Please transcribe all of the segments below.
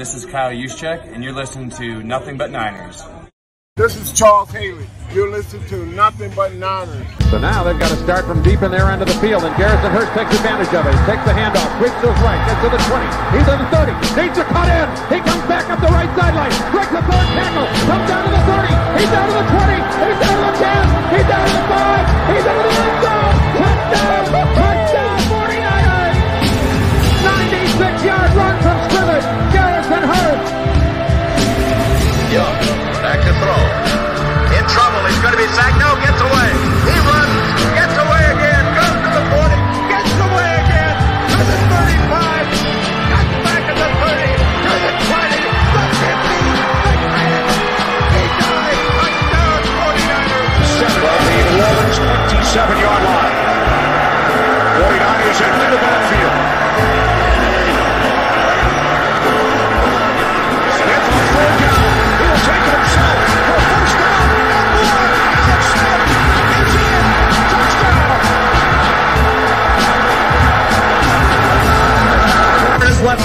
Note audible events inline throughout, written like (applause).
This is Kyle Juszczyk, and you're listening to Nothing But Niners. This is Charles Haley. You're listening to Nothing But Niners. So now they've got to start from deep in their end of the field, and Garrison Hearst takes advantage of it. He takes the handoff, sweeps to his right, gets to the 20. He's at the 30. Needs to cut in. He comes back up the right sideline. Breaks the third tackle. Comes down to the 30. He's down to the 20. He's down to the 10. He's down to the 5. He's into the end zone. Throw. In trouble, he's going to be sacked. No, gets away.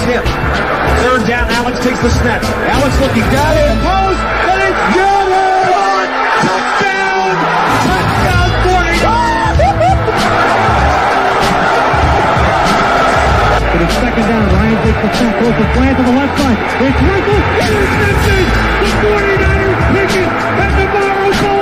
His. Third down, Alex takes the snap. Alex looking down in post, and it's good! Touchdown! Touchdown 49! But it's second down. Ryan takes the snap, goes to slant to the left side. It's Michael, intercepted! The 49ers pick it, and NaVorro Bowman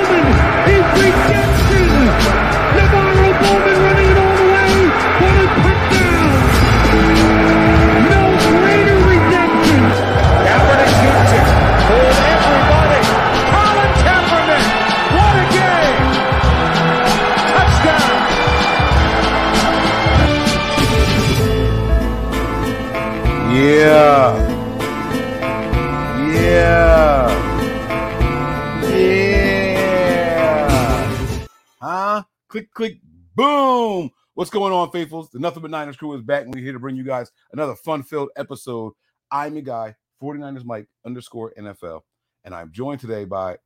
Yeah. Yeah. Yeah. Huh? Click, click, boom. What's going on, faithfuls? The Nothing But Niners crew is back, and we're here to bring you guys another fun-filled episode. I'm your guy, 49ers Mike underscore NFL, and I'm joined today by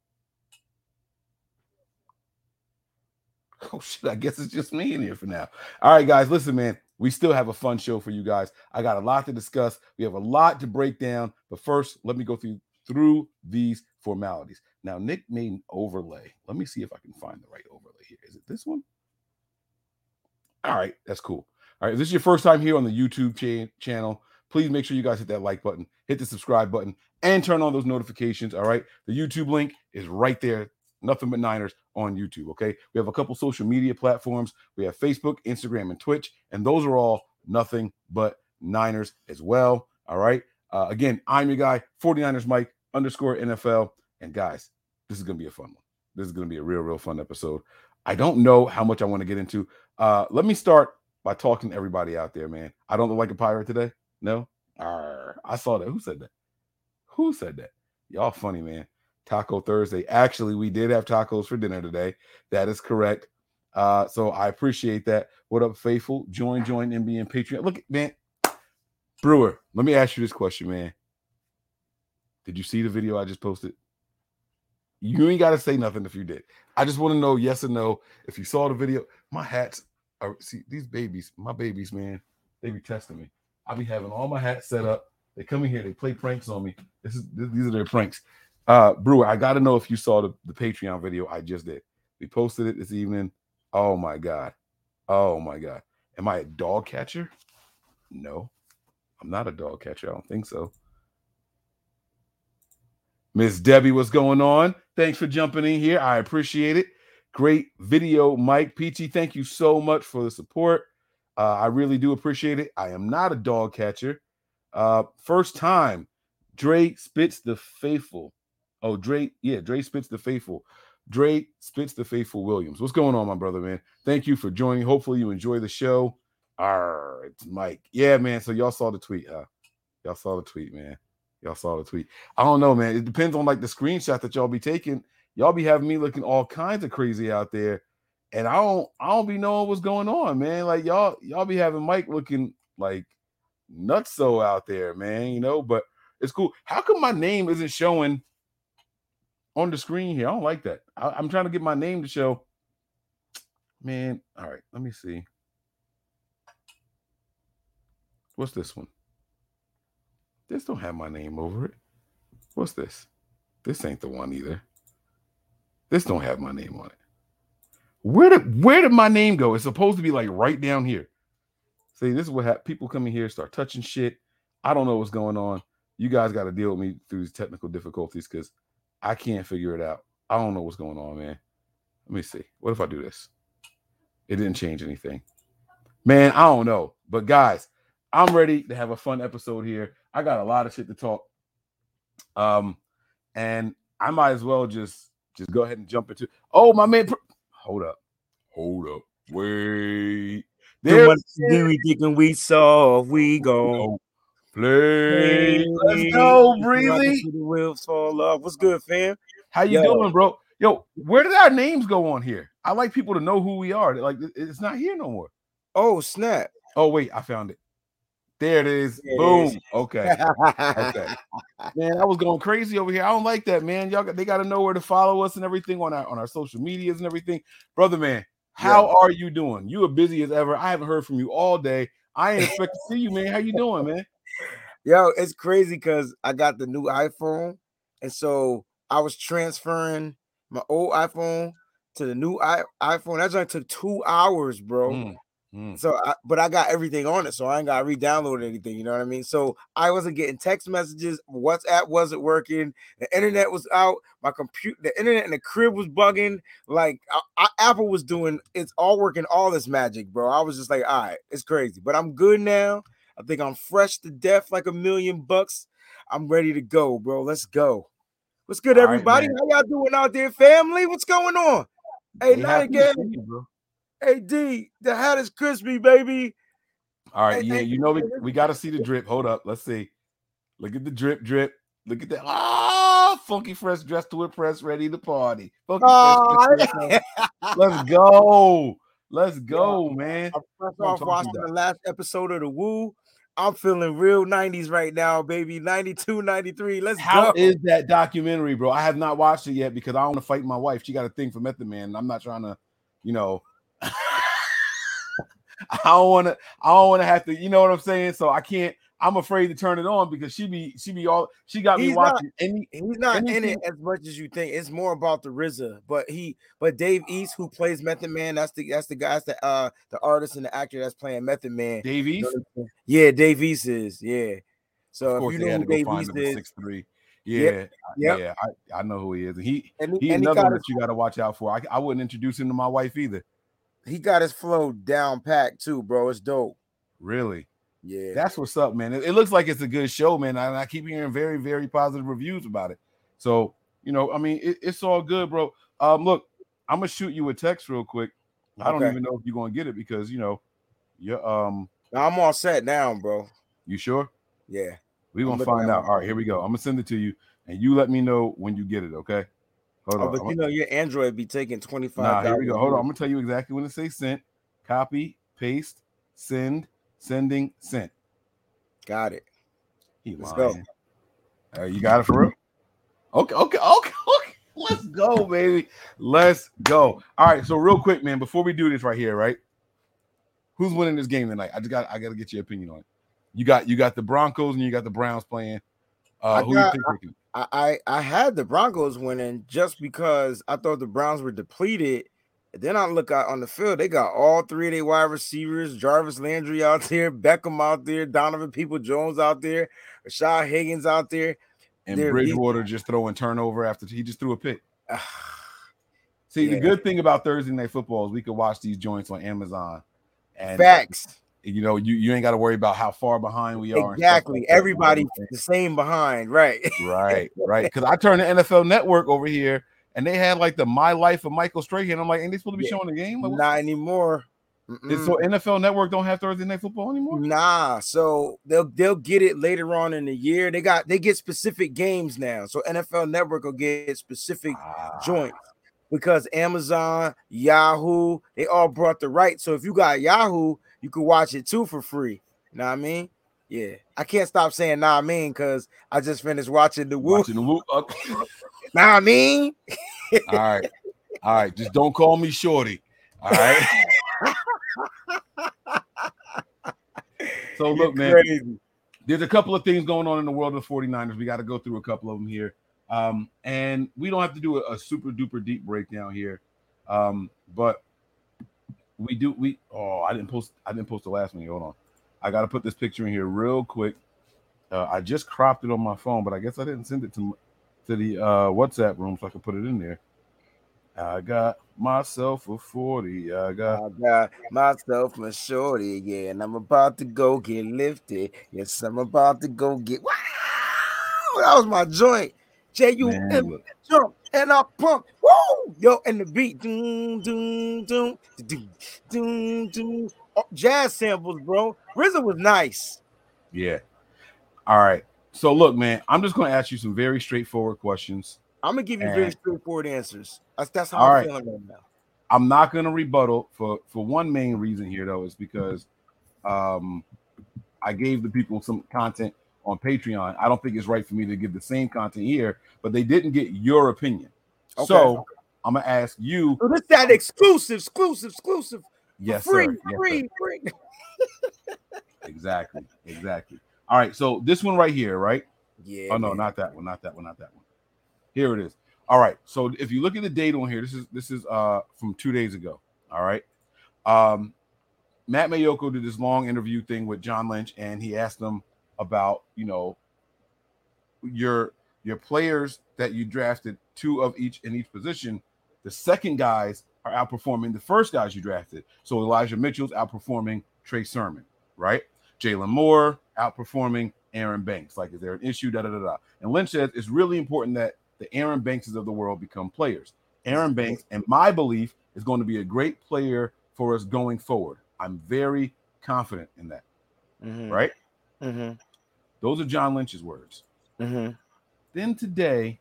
(laughs) Oh shit, I guess it's just me in here for now. All right, guys, listen, man. We still have a fun show for you guys. I got a lot to discuss. We have a lot to break down. But first, let me go through through these formalities. Now, Nick made an overlay. Let me see if I can find the right overlay here. Is it this one? All right, that's cool. All right, if this is your first time here on the YouTube cha- channel, please make sure you guys hit that like button, hit the subscribe button, and turn on those notifications. All right, the YouTube link is right there. Nothing but Niners on YouTube. Okay, we have a couple social media platforms. We have Facebook, Instagram, and Twitch, and those are all nothing but Niners as well. All right. Uh, again, I'm your guy, 49ers Mike underscore NFL. And guys, this is gonna be a fun one. This is gonna be a real, real fun episode. I don't know how much I want to get into. Uh, let me start by talking to everybody out there, man. I don't look like a pirate today. No, Arr, I saw that. Who said that? Who said that? Y'all funny, man. Taco Thursday. Actually, we did have tacos for dinner today. That is correct. Uh, so I appreciate that. What up, faithful? Join, join NBN Patreon. Look, man, Brewer. Let me ask you this question, man. Did you see the video I just posted? You ain't got to say nothing if you did. I just want to know yes or no. If you saw the video, my hats are see these babies, my babies, man, they be testing me. I be having all my hats set up. They come in here, they play pranks on me. This is these are their pranks. Uh Brewer, I gotta know if you saw the, the Patreon video I just did. We posted it this evening. Oh my god. Oh my god. Am I a dog catcher? No, I'm not a dog catcher. I don't think so. Miss Debbie, what's going on? Thanks for jumping in here. I appreciate it. Great video, Mike Peachy. Thank you so much for the support. Uh, I really do appreciate it. I am not a dog catcher. Uh, first time, Dre spits the faithful. Oh, Dre, yeah, Dre spits the faithful. Dre spits the faithful Williams. What's going on, my brother, man? Thank you for joining. Hopefully, you enjoy the show. Arr, it's Mike. Yeah, man. So y'all saw the tweet, huh? Y'all saw the tweet, man. Y'all saw the tweet. I don't know, man. It depends on like the screenshot that y'all be taking. Y'all be having me looking all kinds of crazy out there, and I don't, I don't be knowing what's going on, man. Like y'all, y'all be having Mike looking like nuts so out there, man. You know, but it's cool. How come my name isn't showing on the screen here? I don't like that. I, I'm trying to get my name to show. Man, all right. Let me see. What's this one? This don't have my name over it. What's this? This ain't the one either. This don't have my name on it. Where did where did my name go? It's supposed to be like right down here. See, this is what people come in here start touching shit. I don't know what's going on. You guys got to deal with me through these technical difficulties because I can't figure it out. I don't know what's going on, man. Let me see. What if I do this? It didn't change anything. Man, I don't know. But guys, I'm ready to have a fun episode here. I got a lot of shit to talk. Um, and I might as well just just go ahead and jump into. Oh, my man, hold up, hold up, wait. There There's do we thinking we saw we go. Let's go, Breezy. The wheels fall off. What's good, fam? How you Yo. doing, bro? Yo, where did our names go on here? I like people to know who we are. Like it's not here no more. Oh snap! Oh wait, I found it. There it is. There Boom. is. Okay. Okay. (laughs) man, I was going crazy over here. I don't like that, man. Y'all got they got to know where to follow us and everything on our on our social medias and everything. Brother man, how are you doing? You are busy as ever. I haven't heard from you all day. I ain't expect to see you, man. How you doing, man? Yo, it's crazy because I got the new iPhone, and so I was transferring my old iPhone to the new I- iPhone. That just took two hours, bro. Mm, mm. So, I, but I got everything on it, so I ain't got to re-download anything. You know what I mean? So I wasn't getting text messages. WhatsApp wasn't working. The internet was out. My computer, the internet in the crib was bugging. Like I, I, Apple was doing, it's all working, all this magic, bro. I was just like, all right, it's crazy, but I'm good now. I think I'm fresh to death, like a million bucks. I'm ready to go, bro. Let's go. What's good, All right, everybody? man. How y'all doing out there, family? What's going on? Hey, They not again. you. Hey, D, the hat is crispy, baby. All right, Hey, yeah, hey, you know we, we got to see the drip. Hold up, let's see. Look at the drip, drip. Look at that. Ah, funky fresh dressed to impress, ready to party. Funky Oh, fresh, impress. let's go. Let's go, man. I'm fresh off watching the last episode of the Wu. I'm feeling real 90s right now, baby. 92, 93. Let's How go. is that documentary, bro? I have not watched it yet because I want to fight my wife. She got a thing for Method Man. and I'm not trying to, you know. (laughs) I don't want to. I don't want to have to. You know what I'm saying? So I can't. I'm afraid to turn it on because she be. She be all. She got me He's not- watching any. He's not in it as much as you think. It's more about the RZA, but he, but Dave East, who plays Method Man, that's the that's the guy, that's the uh the artist and the actor that's playing Method Man. Davies. Yeah, Dave East is yeah. So Of if course, you they know had who to go Dave find East him is, six three. Yeah, Yep, yep. yeah, I, I know who he is. He and he, he's and another his, that you got to watch out for. I, I wouldn't introduce him to my wife either. he got his flow down packed too, bro. It's dope. Really, Yeah, that's what's up, man. It, it looks like it's a good show, man. And I keep hearing very, very positive reviews about it. So you know, I mean, it, it's all good, bro. Um, look, I'm gonna shoot you a text real quick. I don't Okay. even know if you're gonna get it because you know, you're um, I'm all set now, bro. you sure? Yeah. We're gonna find out. All right, here we go. I'm gonna send it to you, and you let me know when you get it. Okay. Hold Oh, on. but I'm- you know your Android be taking 25. Nah, here we go. Hold on. I'm gonna tell you exactly when to say sent. Copy, paste, send, sending, sent. Got it. He Let's lying. Uh, you got it for real? Okay, okay, okay, (laughs) okay. Let's go, baby. Let's go. All right. So real quick, man, before we do this right here, right? Who's winning this game tonight? I just got I gotta get your opinion on it. You got you got the Broncos and you got the Browns playing. Uh who got- you think? I, I I had the Broncos winning just because I thought the Browns were depleted. Then I look out on the field, they got all three of their wide receivers, Jarvis Landry (laughs) out there, Beckham out there, Donovan Peoples-Jones out there, Rashad Higgins out there. and They're- Bridgewater just throwing turnover after he just threw a pick. (sighs) See, the good thing about Thursday night football is we can watch these joints on Amazon. And uh, Facts. you know, you, you ain't got to worry about how far behind we are. Exactly. like. Everybody the same behind, right? (laughs) Right, right. Because I turned the NFL network over here and they had like the My Life of Michael Strahan. I'm like, ain't they supposed to be Yeah. showing the game? Like, Not anymore. Is- so NFL Network don't have Thursday night football anymore? Nah, so they'll they'll get it later on in the year. They got they get specific games now. So NFL Network will get specific Ah, joints because Amazon, Yahoo, they all brought the right. So if you got Yahoo, you can watch it too for free. You know what I mean? Yeah, I can't stop saying nah I mean because I just finished watching the Wu. watching the Wu. (laughs) (laughs) Nah I mean, All right, all right. Just don't call me Shorty. All right. (laughs) so look, man. crazy. there's a couple of things going on in the world of the 49ers. We got to go through a couple of them here. Um, and we don't have to do a, a super duper deep breakdown here. Um, but we do we oh I didn't post I didn't post the last one. Hold on. I gotta put this picture in here real quick. Uh, I just cropped it on my phone, but I guess I didn't send it to to the uh, WhatsApp room so I can put it in there. I got myself a 40. I got I got myself a shorty, yeah, and I'm about to go get lifted. Yes, I'm about to go get. Wow, that was my joint. J U Man, jump and I pump. Woo, yo, and the beat, doom, doom, doom, doom, doom, doom. Oh, jazz samples, bro. RZA was nice. yeah. All right. So look, man, I'm just gonna ask you some very straightforward questions. I'm gonna give you very straightforward answers. That's that's how I'm right. feeling right now. I'm not going to rebuttal for for one main reason here though is because um I gave the people some content on Patreon. I don't think it's right for me to give the same content here, but they didn't get your opinion. Okay. So I'm gonna ask you. So this that exclusive, exclusive, exclusive. Yes, free, sir. Yes, sir. free, free. (laughs) Exactly. Exactly. All right. So this one right here, right? Yeah. Oh no, man. not that one. Not that one. Not that one. Here it is. All right. So if you look at the date on here, this is this is uh from two days ago. All right. Um, Matt Maiocco did this long interview thing with John Lynch, and he asked them about you know your your players that you drafted, two of each in each position. The second guys are outperforming the first guys you drafted. So Elijah Mitchell's outperforming Trey Sermon, right? Jaylon Moore outperforming Aaron Banks. Like, is there an issue? Da da da da. And Lynch says it's really important that the Aaron Bankses of the world become players. Aaron Banks, and my belief, is going to be a great player for us going forward. I'm very confident in that. Mhm, Right? mhm, Those are John Lynch's words. mhm. Then today,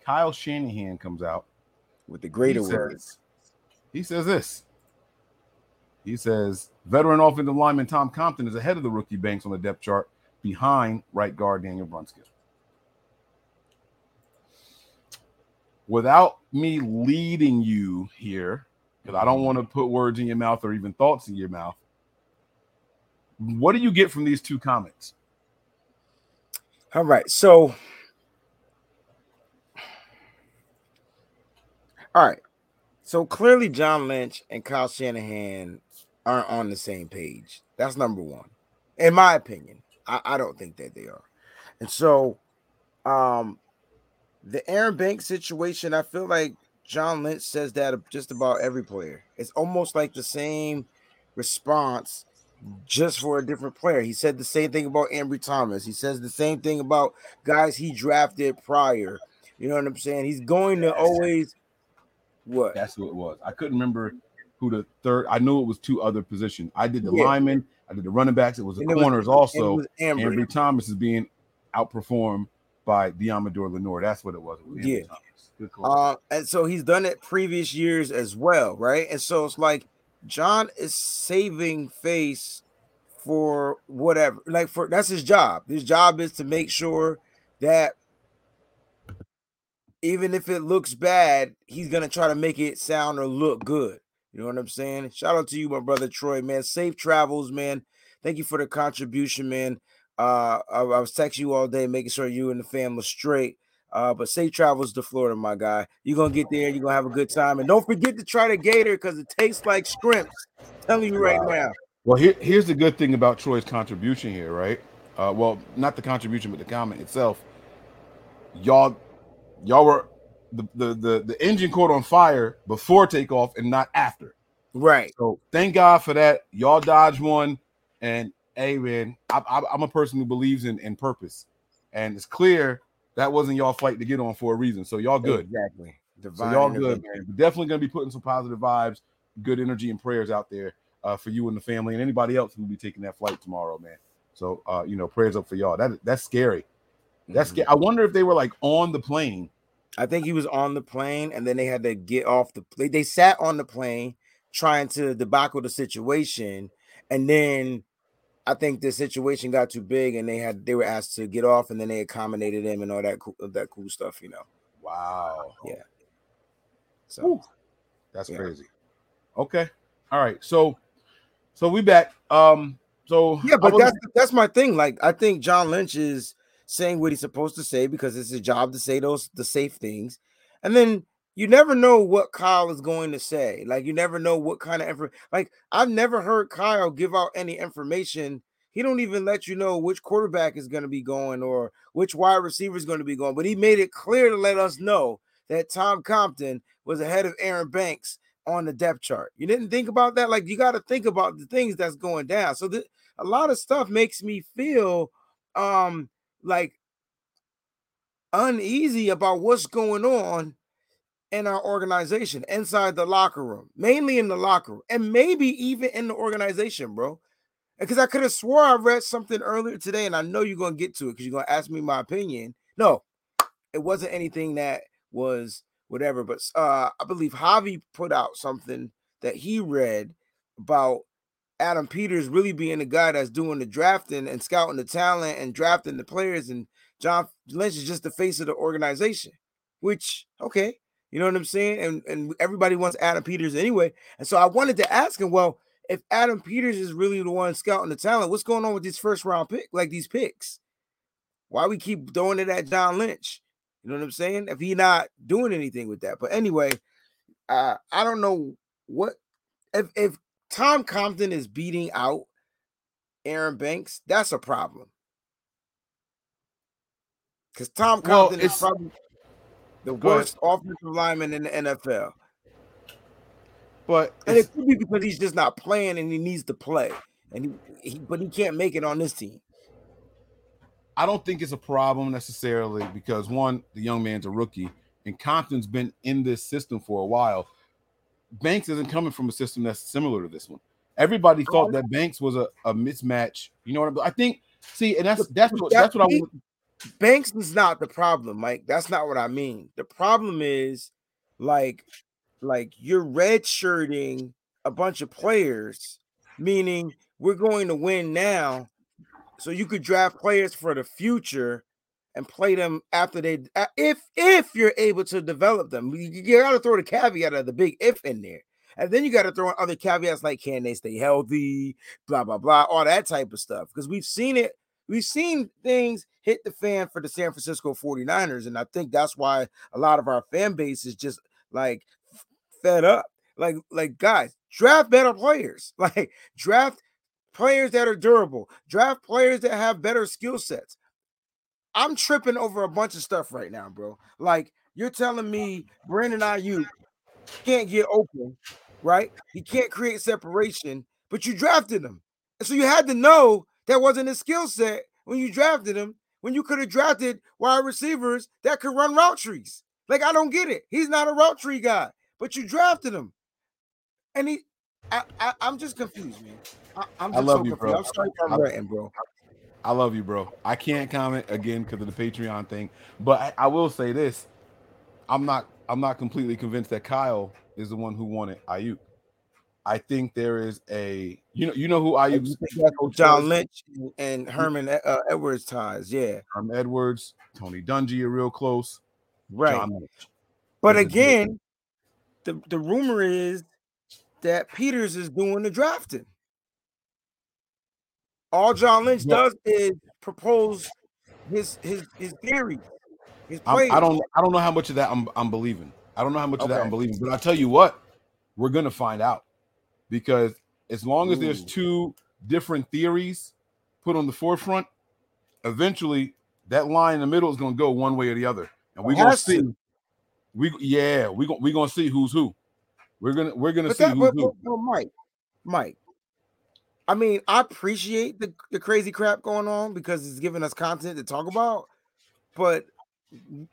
Kyle Shanahan comes out. With the greater he words. says, he says this. He says veteran offensive lineman Tom Compton is ahead of the rookie Banks on the depth chart, behind right guard Daniel Brunskill. Without me leading you here, because I don't want to put words in your mouth or even thoughts in your mouth. What do you get from these two comments? All right. So, all right. So clearly, John Lynch and Kyle Shanahan aren't on the same page. That's number one, in my opinion. I, I don't think that they are. And so, um, the Aaron Banks situation, I feel like John Lynch says that just about every player. It's almost like the same response just for a different player. He said the same thing about Ambry Thomas. He says the same thing about guys he drafted prior. You know what I'm saying? He's going to always what? That's who it was. I couldn't remember who the third. I knew it was two other positions. I did the Yeah. linemen. I did the running backs. It was the And was- corners and it also. was Ambry. Thomas is being outperformed by Deommodore Lenoir. That's what it was. It was Yeah. Good. Uh, and so he's done it previous years as well, right? And so it's like John is saving face for whatever, like for that's his job. His job is to make sure that even if it looks bad, he's gonna try to make it sound or look good. You know what I'm saying? Shout out to you, my brother Troy, man. Safe travels, man. Thank you for the contribution, man. Uh, I, I was texting you all day, making sure you and the fam are straight. Uh, but safe travels to Florida, my guy. You're gonna get there, you're gonna have a good time. And don't forget to try the gator because it tastes like shrimps. telling you right Wow. now. well, here, here's the good thing about Troy's contribution here, right? Uh, well, not the contribution, but the comment itself. Y'all, y'all were the, the the the engine caught on fire before takeoff and not after. Right. So thank God for that. Y'all dodged one, and hey man, I, I'm a person who believes in in purpose, and it's clear that wasn't y'all flight to get on for a reason. So y'all good. Exactly. So y'all good, definitely gonna be putting some positive vibes, good energy, and prayers out there uh, for you and the family and anybody else who will be taking that flight tomorrow, man. So uh, you know, prayers up for y'all. That that's scary. That's Mhm. I wonder if they were like on the plane. I think he was on the plane and then they had to get off the plane. They sat on the plane trying to debacle the situation. And then I think the situation got too big and they had they were asked to get off and then they accommodated him and all that cool that cool stuff, you know. Wow. Yeah. So Whew. That's Yeah. crazy. Okay. All right. So so we back. Um So Yeah, but would- that's that's my thing. Like, I think John Lynch is saying what he's supposed to say because it's his job to say those the safe things, and then you never know what Kyle is going to say. Like, you never know what kind of info. Like, I've never heard Kyle give out any information. He don't even let you know which quarterback is going to be going or which wide receiver is going to be going. But he made it clear to let us know that Tom Compton was ahead of Aaron Banks on the depth chart. You didn't think about that? Like, you got to think about the things that's going down. So a lot of stuff makes me feel um like uneasy about what's going on in our organization inside the locker room, mainly in the locker room, and maybe even in the organization, bro. Because I could have swore I read something earlier today, and I know you're gonna get to it because you're gonna ask me my opinion. No, it wasn't anything that was whatever, but uh I believe Javi put out something that he read about Adam Peters really being the guy that's doing the drafting and scouting the talent and drafting the players, and John Lynch is just the face of the organization. Which okay, you know what I'm saying? And and everybody wants Adam Peters anyway. And so I wanted to ask him, well, if Adam Peters is really the one scouting the talent, what's going on with these first round pick, like these picks? Why we keep throwing it at John Lynch? You know what I'm saying? If he not doing anything with that. But anyway, uh, I don't know what if if Tom Compton is beating out Aaron Banks, that's a problem. Because Tom Well, Compton is probably the Go ahead. worst offensive lineman in the NFL. but And it could be because he's just not playing and he needs to play. And he, he but he can't make it on this team. I don't think it's a problem necessarily because one, the young man's a rookie, and Compton's been in this system for a while. Banks isn't coming from a system that's similar to this one. Everybody oh, thought that Banks was a, a mismatch. You know what I, mean? I think? See, and that's that's what that's what I want. Banks is not the problem, Mike. That's not what I mean. The problem is like like you're redshirting a bunch of players, meaning we're going to win now. So you could draft players for the future and play them after they uh, if if you're able to develop them. You, gotta throw the caveat of the big if in there. And then you got to throw in other caveats like can they stay healthy, blah blah blah, all that type of stuff. Because we've seen it we've seen things hit the fan for the San Francisco 49ers. And I think that's why a lot of our fan base is just like fed up. Like, like guys, draft better players. (laughs) Like draft players that are durable, draft players that have better skill sets. I'm tripping over a bunch of stuff right now, bro. Like you're telling me Brandon Aiyuk can't get open, right? He can't create separation, but you drafted him. So you had to know that wasn't his skill set when you drafted him, when you could have drafted wide receivers that could run route trees. Like, I don't get it. He's not a route tree guy, but you drafted him. And he, I, I, am just confused, man. I, am I love so you, confused. bro. I'm sorry I'm I- ranting, bro. I love you, bro. I can't comment again because of the Patreon thing, but I, I will say this: I'm not I'm not completely convinced that Kyle is the one who wanted Aiyuk. I think there is a you know you know who Aiyuk John Lynch and Herman uh, Edwards ties, yeah, Herm Edwards, Tony Dungy are real close. right. John Lynch. But is a good- again, the, the rumor is that Peters is doing the drafting. All John Lynch Yeah. does is propose his his his theory. His. I don't I don't know how much of that I'm I'm believing. I don't know how much of that I'm believing, but I tell you what, we're gonna find out because as long as there's two different theories put on the forefront, eventually that line in the middle is gonna go one way or the other, and we're gonna see. to. We yeah, we gonna we gonna see who's who. We're gonna we're gonna But see that, who's but, who. but Mike, Mike. I mean, I appreciate the, the crazy crap going on because it's giving us content to talk about. But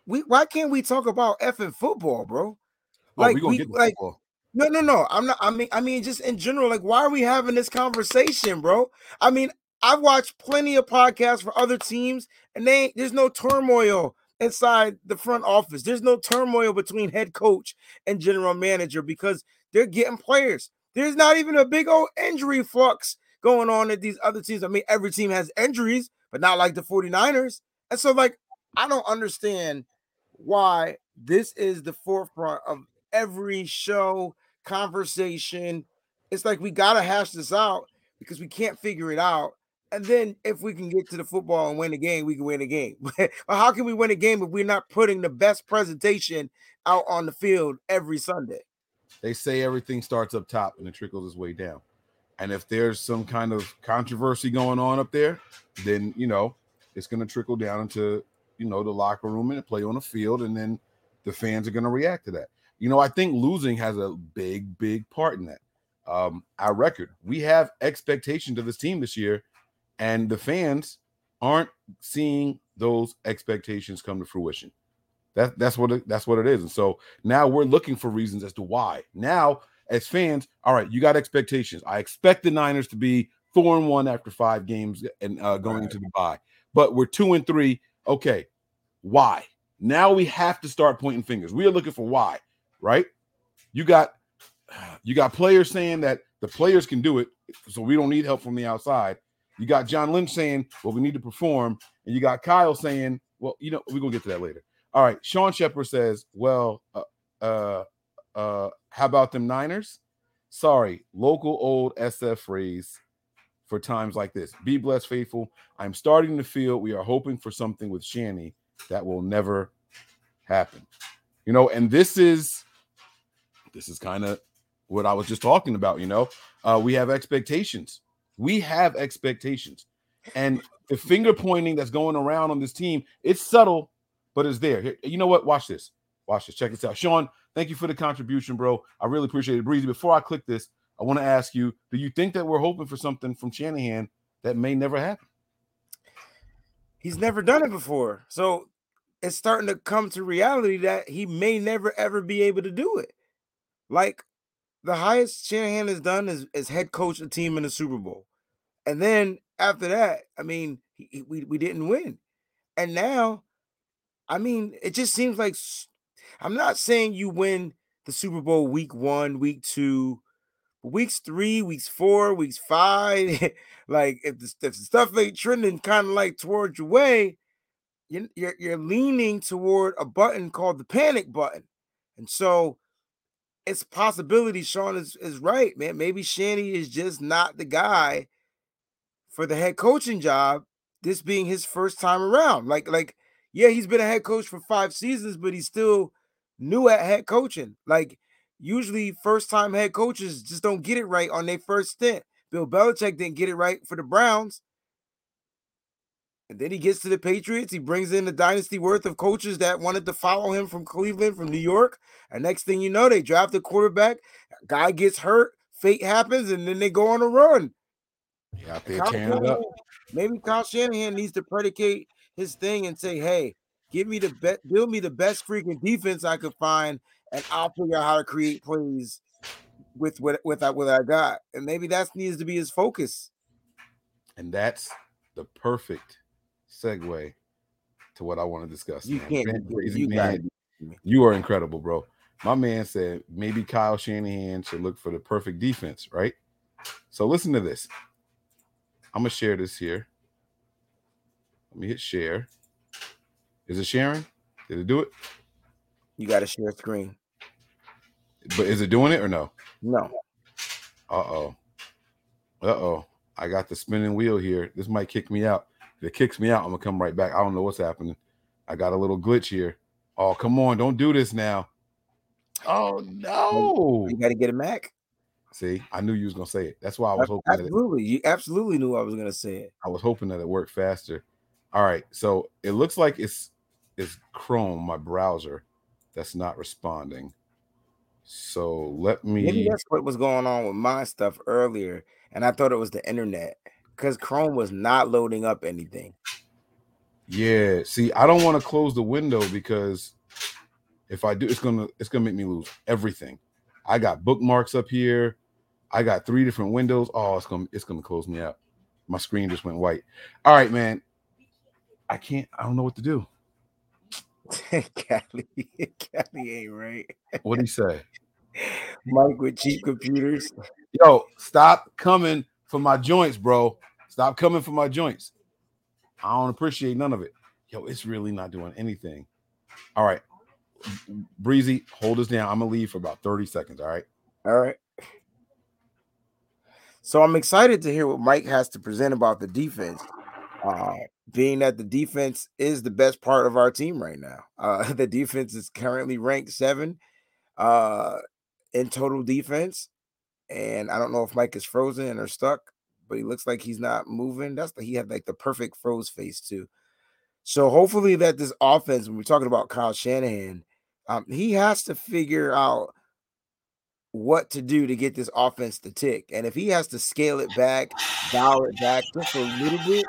we why can't we talk about effing football, bro? oh, like we gonna we- get the like- football. No, no, no. I'm not. I mean, I mean, just in general, like, why are we having this conversation, bro? I mean, I've watched plenty of podcasts for other teams, and they there's no turmoil inside the front office. There's no turmoil between head coach and general manager because they're getting players. There's not even a big old injury flux going on at these other teams. I mean, every team has injuries, but not like the 49ers. And so, like, I don't understand why this is the forefront of every show conversation. It's like we gotta hash this out because we can't figure it out. And then if we can get to the football and win a game, we can win a game. (laughs) but how can we win a game if we're not putting the best presentation out on the field every Sunday? They say everything starts up top and it trickles its way down. And if there's some kind of controversy going on up there, then you know it's going to trickle down into you know the locker room and play on the field, and then the fans are going to react to that. You know, I think losing has a big, big part in that. Um, our record, we have expectations of this team this year, and the fans aren't seeing those expectations come to fruition. That that's what it, that's what it is. And so now we're looking for reasons as to why. Now, as fans, all right, you got expectations. I expect the Niners to be four and one after five games and uh, going Right. into the bye, but we're two and three. Okay, why? Now we have to start pointing fingers. We are looking for why, right? You got (sighs) you got players saying that the players can do it, so we don't need help from the outside. You got John Lynch saying, "Well, we need to perform," and you got Kyle saying, "Well, you know, we're gonna get to that later." All right, Sean Shepard says, "Well, uh, uh, uh, how about them Niners? Sorry, local old SF phrase for times like this. Be blessed, faithful. I'm starting to feel we are hoping for something with Shanny that will never happen. You know, and this is this is kind of what I was just talking about. You know, uh, we have expectations. We have expectations, and the finger pointing that's going around on this team, it's subtle, but it's there. Here- You know what? Watch this. Watch this. Check this out. Sean, thank you for the contribution, bro. I really appreciate it. Breezy, before I click this, I want to ask you, do you think that we're hoping for something from Shanahan that may never happen? He's never done it before. So it's starting to come to reality that he may never ever be able to do it. Like the highest Shanahan has done is, is head coach a team in the Super Bowl. And then after that, I mean, he, he- we, we didn't win. And now, I mean, it just seems like I'm not saying you win the Super Bowl week one, week two, weeks three, weeks four, weeks five. (laughs) like if the, if the stuff ain't trending kind of like towards your way, you're, you're you're leaning toward a button called the panic button. And so it's a possibility Sean is, is right, man. Maybe Shanny is just not the guy for the head coaching job, this being his first time around. Like, like, yeah, he's been a head coach for five seasons, but he's still new at head coaching. Like, usually first time head coaches just don't get it right on their first stint. Bill Belichick didn't get it right for the Browns. And then he gets to the Patriots. He brings in the dynasty worth of coaches that wanted to follow him from Cleveland, from New York. And next thing you know, they draft a quarterback. Guy gets hurt, fate happens, and then they go on a run. Yeah, out there Kyle up. Shanahan- maybe Kyle Shanahan needs to predicate his thing and say, "Hey, give me the best, build me the best freaking defense I could find, and I'll figure out how to create plays with what with that what I got." And maybe that needs to be his focus. And that's the perfect segue to what I want to discuss. You man. can't. Ben do it. Breezy, You man. You are incredible, bro. My man said maybe Kyle Shanahan should look for the perfect defense, right? So listen to this. I'm gonna share this here. Let me hit share. Is it sharing? Did it do it? You got to share screen. But is it doing it or no? No, Uh oh. Uh oh. I got the spinning wheel here. This might kick me out. If it kicks me out, I'm gonna come right back. I don't know what's happening. I got a little glitch here. Oh, come on, don't do this now. Oh no. you got to get a Mac. See, I knew you was gonna say it. That's why I was hoping that it, Absolutely, you absolutely knew I was gonna say it. I was hoping that it worked faster. All right, so it looks like it's it's Chrome, my browser, that's not responding. So let Maybe me that's what was going on with my stuff earlier, and I thought it was the internet because Chrome was not loading up anything. Yeah, see, I don't want to close the window because if I do, it's gonna it's gonna make me lose everything. I got bookmarks up here. I got three different windows. Oh, it's gonna it's gonna close me out. My screen just went white. All right, man. I can't. I don't know what to do. (laughs) Cali, Cali ain't right. What do you say? (laughs) Mike with cheap computers. Yo, stop coming for my joints, bro. Stop coming for my joints. I don't appreciate none of it. Yo, it's really not doing anything. All right. Breezy, hold us down. I'm gonna leave for about 30 seconds. All right. All right. So I'm excited to hear what Mike has to present about the defense. Uh, being that the defense is the best part of our team right now. Uh, (laughs) the defense is currently ranked seven uh, in total defense. And I don't know if Mike is frozen or stuck, but he looks like he's not moving. That's the, he had like the perfect froze face too. So hopefully that this offense, when we're talking about Kyle Shanahan, um, he has to figure out what to do to get this offense to tick. And if he has to scale it back, dial it back just a little bit,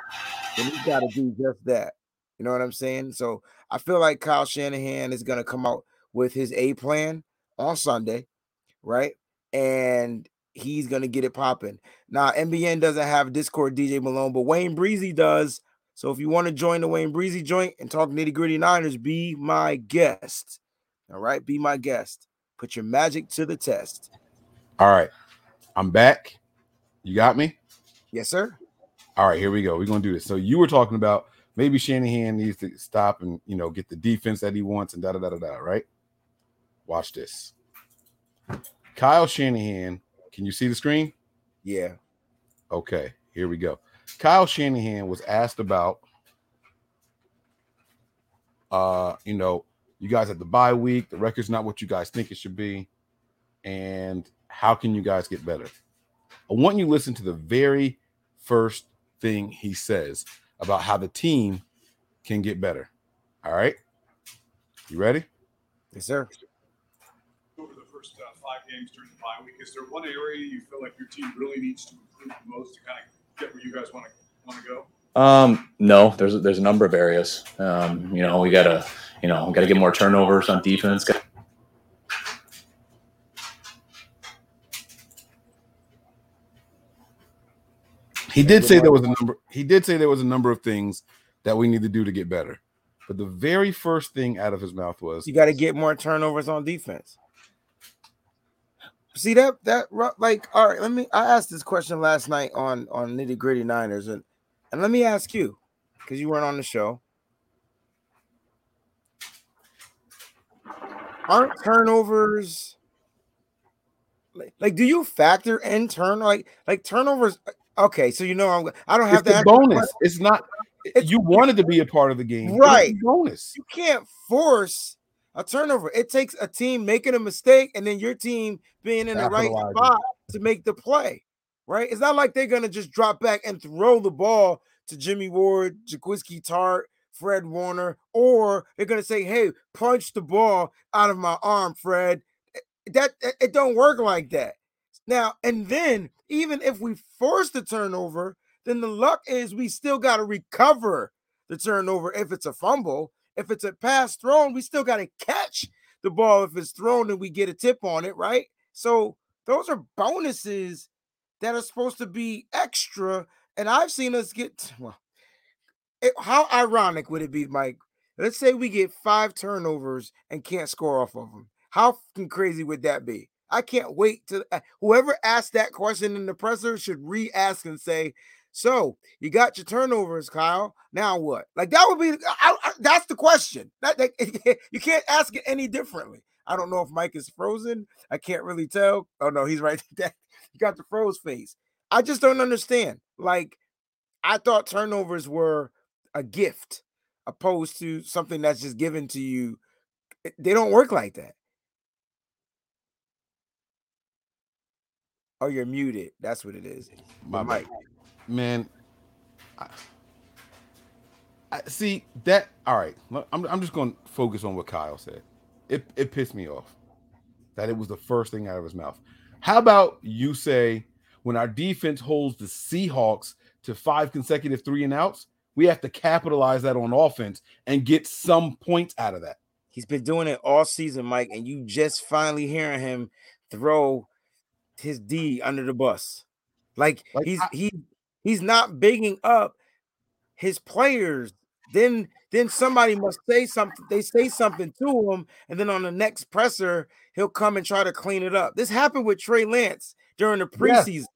then he's got to do just that. You know what I'm saying? So I feel like Kyle Shanahan is going to come out with his A plan on Sunday, right? And he's going to get it popping. Now, NBN doesn't have Discord DJ Malone, but Wayne Breezy does. So if you want to join the Wayne Breezy joint and talk nitty gritty Niners, be my guest. All right, be my guest. Put your magic to the test. All right. I'm back. You got me? Yes, sir. All right, here we go. We're gonna do this. So you were talking about maybe Shanahan needs to stop and you know get the defense that he wants and da da da da da. Right? Watch this. Kyle Shanahan. Can you see the screen? Yeah. Okay, here we go. Kyle Shanahan was asked about, uh, you know, you guys had the bye week. The record's not what you guys think it should be, and how can you guys get better? I want you to listen to the very first thing he says about how the team can get better. All right, you ready? Yes, sir. over the first uh, five games during the bye week, is there one area you feel like your team really needs to improve the most to kind of get where you guys want to want to go? Um, no, there's there's a number of areas. Um, you know, we gotta, you know, gotta get more turnovers on defense. Got- He did say there was a number. He did say there was a number of things that we need to do to get better. But the very first thing out of his mouth was, You got to get more turnovers on defense. See that that like all right. Let me. I asked this question last night on on nitty gritty Niners, and and let me ask you because you weren't on the show. Aren't turnovers like, like do you factor in turn like like turnovers? Uh, okay, so you know I'm. I don't have "It's to the bonus. question. It's not. It's- you wanted to be a part of the game, Right. bonus. you can't force a turnover. It takes a team making a mistake and then your team being in the right spot to make the play. Right? It's not like they're gonna just drop back and throw the ball to Jimmy Ward, Jaquiski Tartt, Fred Warner, or they're gonna say, "Hey, punch the ball out of my arm, Fred." Eh, that it- it don't work like that. Now, and then even if we force the turnover, then the luck is we still got to recover the turnover if it's a fumble. If it's a pass thrown, we still got to catch the ball if it's thrown and we get a tip on it, right? So those are bonuses that are supposed to be extra. And I've seen us get well. it- how ironic would it be, Mike? Let's say we get five turnovers and can't score off of them. How crazy would that be? I can't wait to uh, whoever asked that question in the presser should re-ask and say, "So you got your turnovers, Kyle. Now what?" Like that would be I- I- that's the question. That, that- (laughs) you can't ask it any differently. I don't know if Mike is frozen. I can't really tell. Oh no, he's right. (laughs) That- you got the froze face. I just don't understand. Like I thought turnovers were a gift opposed to something that's just given to you. Eh, they don't work like that. Oh, you're muted. That's what it is. My Mike. man. I, I see that. All right, I'm I'm just going to focus on what Kyle said. It it pissed me off that it was the first thing out of his mouth. How about you say when our defense holds the Seahawks to five consecutive three and outs, we have to capitalize that on offense and get some points out of that. He's been doing it all season, Mike, and you just finally hearing him throw his D under the bus. Like, Like, he's I- he he's not bigging up his players. Then then somebody must say something. They say something to him, and then on the next presser, he'll come and try to clean it up. This happened with Trey Lance during the preseason.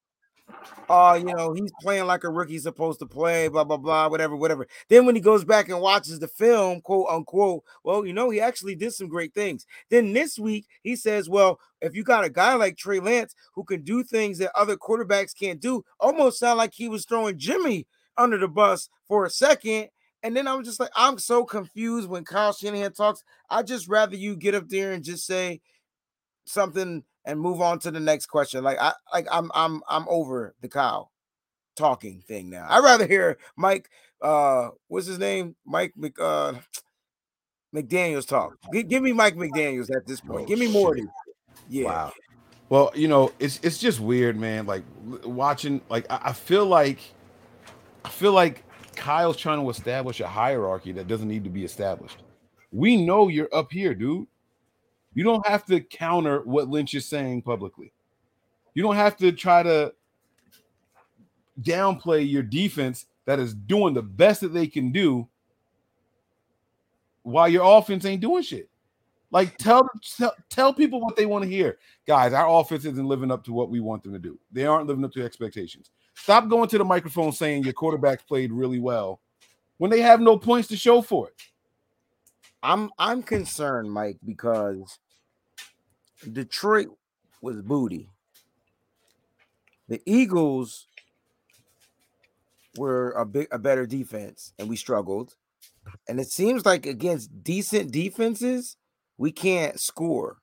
oh, you know, he's playing like a rookie's supposed to play, blah, blah, blah, whatever, whatever. Then when he goes back and watches the film, quote unquote, well, you know, he actually did some great things. Then this week, he says, well, if you got a guy like Trey Lance who can do things that other quarterbacks can't do, almost sound like he was throwing Jimmy under the bus for a second. And then I'm just like, I'm so confused when Kyle Shanahan talks. I just rather you get up there and just say something and move on to the next question. Like I like I'm I'm I'm over the Kyle talking thing now. I'd rather hear Mike uh what's his name? Mike Mc uh McDaniels talk. G- give me Mike McDaniels at this point. Oh, give me more yeah. Wow. Well, you know, it's it's just weird, man. Like watching, like I, I feel like I feel like Kyle's trying to establish a hierarchy that doesn't need to be established. We know you're up here, dude. You don't have to counter what Lynch is saying publicly. You don't have to try to downplay your defense that is doing the best that they can do while your offense ain't doing shit. Like tell tell, tell people what they want to hear. Guys, our offense isn't living up to what we want them to do. They aren't living up to expectations. Stop going to the microphone saying your quarterback played really well when they have no points to show for it. I'm I'm concerned, Mike, because Detroit was booty. The Eagles were a big a better defense, and we struggled. And it seems like against decent defenses, we can't score.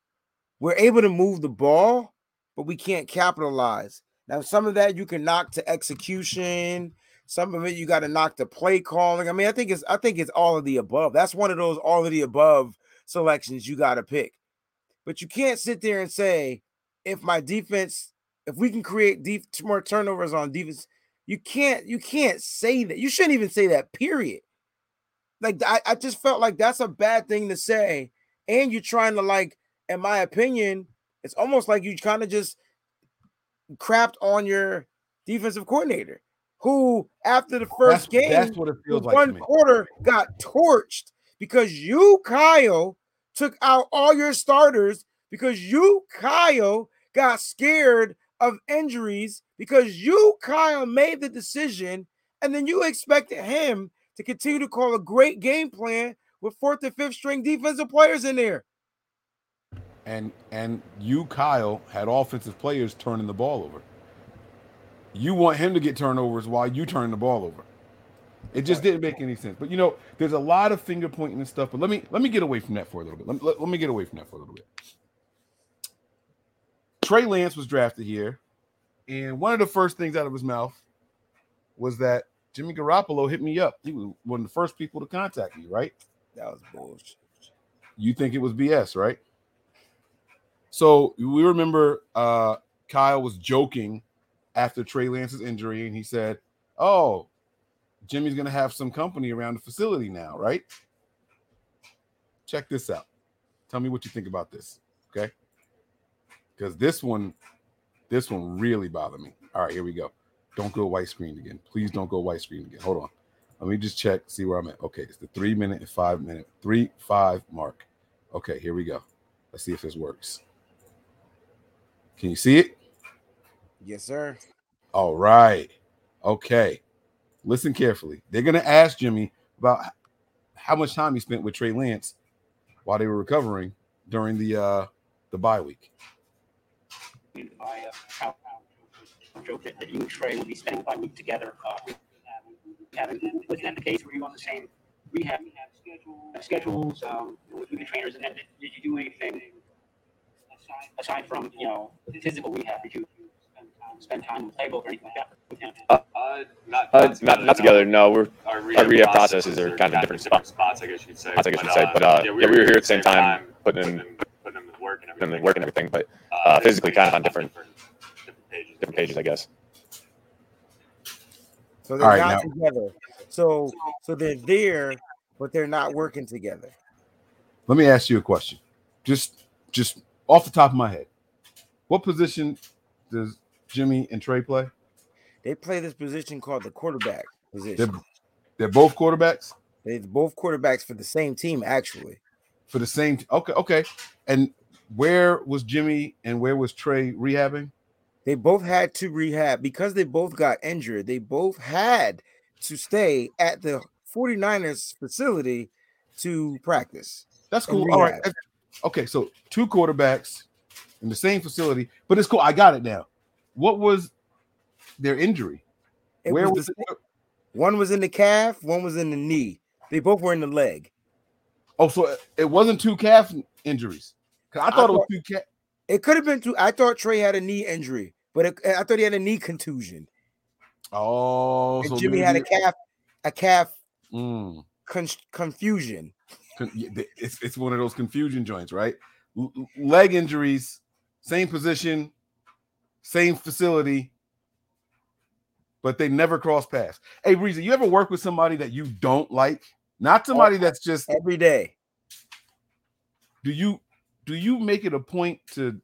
We're able to move the ball, but we can't capitalize. Now, some of that you can knock to execution. Some of it you got to knock to play calling. I mean, I think it's I think it's all of the above. That's one of those all of the above selections you got to pick. But you can't sit there and say if my defense, if we can create deep more turnovers on defense, you can't you can't say that. You shouldn't even say that. Period. Like I, I just felt like that's a bad thing to say, and you're trying to like, in my opinion, it's almost like you kind of just crapped on your defensive coordinator, who after the first That's, game, that's what it feels like one quarter got torched because you, Kyle, took out all your starters because you, Kyle, got scared of injuries because you, Kyle, made the decision, and then you expected him to continue to call a great game plan with fourth and fifth string defensive players in there. and and you Kyle had offensive players turning the ball over. You want him to get turnovers while you turn the ball over. It just didn't make any sense. But you know, there's a lot of finger pointing and stuff. But let me let me get away from that for a little bit. Let, let, let me get away from that for a little bit. Trey Lance was drafted here, and one of the first things out of his mouth was that Jimmy Garoppolo hit me up. He was one of the first people to contact me, right? That was bullshit. You think it was BS, right? So we remember uh Kyle was joking after Trey Lance's injury, and he said, Oh, Jimmy's gonna have some company around the facility now, right? Check this out. Tell me what you think about this, okay? Because this one, this one really bothered me. All right, here we go. Don't go white screen again. Please don't go white screen again. Hold on. Let me just check, see where I'm at. Okay, it's the three minute and five minute, three, five mark. Okay, here we go. Let's see if this works. Can you see it? Yes, sir. All right. Okay. Listen carefully. They're going to ask Jimmy about how much time he spent with Trey Lance while they were recovering during the uh the bye week. I uh, joke that, that you and Trey will be spending one week together. Uh, having, was that the case? Were you on the same rehab schedules um, with the trainers? And then did, did you do anything aside from you know physical rehab? Did you spend time in the playbook or anything like that with him? Uh, not, Uh, not, not, not together. No, we're Our our rehab processes are kind of different spots. spots, I guess you'd say. I think I should say, but uh, yeah, we were here at the same time, putting in, putting in the work and everything. the work and everything, but uh, physically kind of on different different pages. different pages, I guess. So they're right, not now- together. So so they're there, but they're not working together. Let me ask you a question. Just just off the top of my head. What position does Jimmy and Trey play? They play this position called the quarterback They're, position. they're both quarterbacks They're both quarterbacks for the same team, actually. for the same okay, okay. And where was Jimmy and where was Trey rehabbing? They both had to rehab because they both got injured. They both had to stay at the 49ers facility to practice. That's cool. All right. Okay, so two quarterbacks in the same facility, but it's cool. I got it now. What was their injury? It Where was was? One was in the calf, one was in the knee. They both were in the leg. Oh, so it- wasn't two calf injuries. 'Cause I thought it was two calf. It could have been two. I thought Trey had a knee injury, but it, I thought he had a knee contusion. Oh, And so Jimmy had a calf, a calf Mm. con- confusion. Con- yeah, th- It's, it's one of those confusion joints, right? L- leg injuries, same position, same facility, but they never cross paths. Hey, Breezy, you ever work with somebody that you don't like? Not somebody that's just every day. Do you do you make it a point to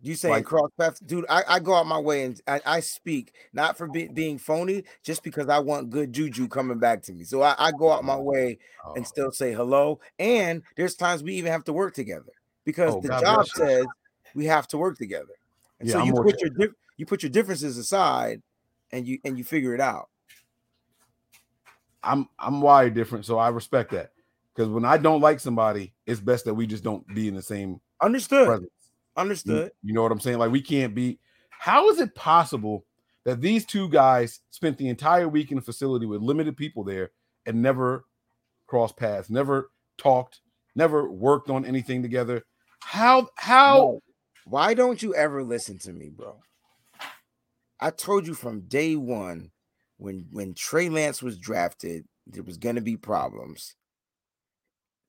You saying Like- cross paths, dude? I, I go out my way and I, I speak not for be, being phony, just because I want good juju coming back to me. So I, I go out my oh, way Oh. and still say hello. And there's times we even have to work together because Oh, the God job says we have to work together. And Yeah, so I'm you put your dif- you put your differences aside, and you and you figure it out. I'm I'm wired different, so I respect that. Because when I don't like somebody, it's best that we just don't be in the same Understood. presence. You, Understood. you know what I'm saying? Like we can't be. How is it possible that these two guys spent the entire week in a facility with limited people there and never crossed paths, never talked, never worked on anything together? How how No. Why don't you ever listen to me, bro? I told you from day one when when Trey Lance was drafted, there was gonna be problems.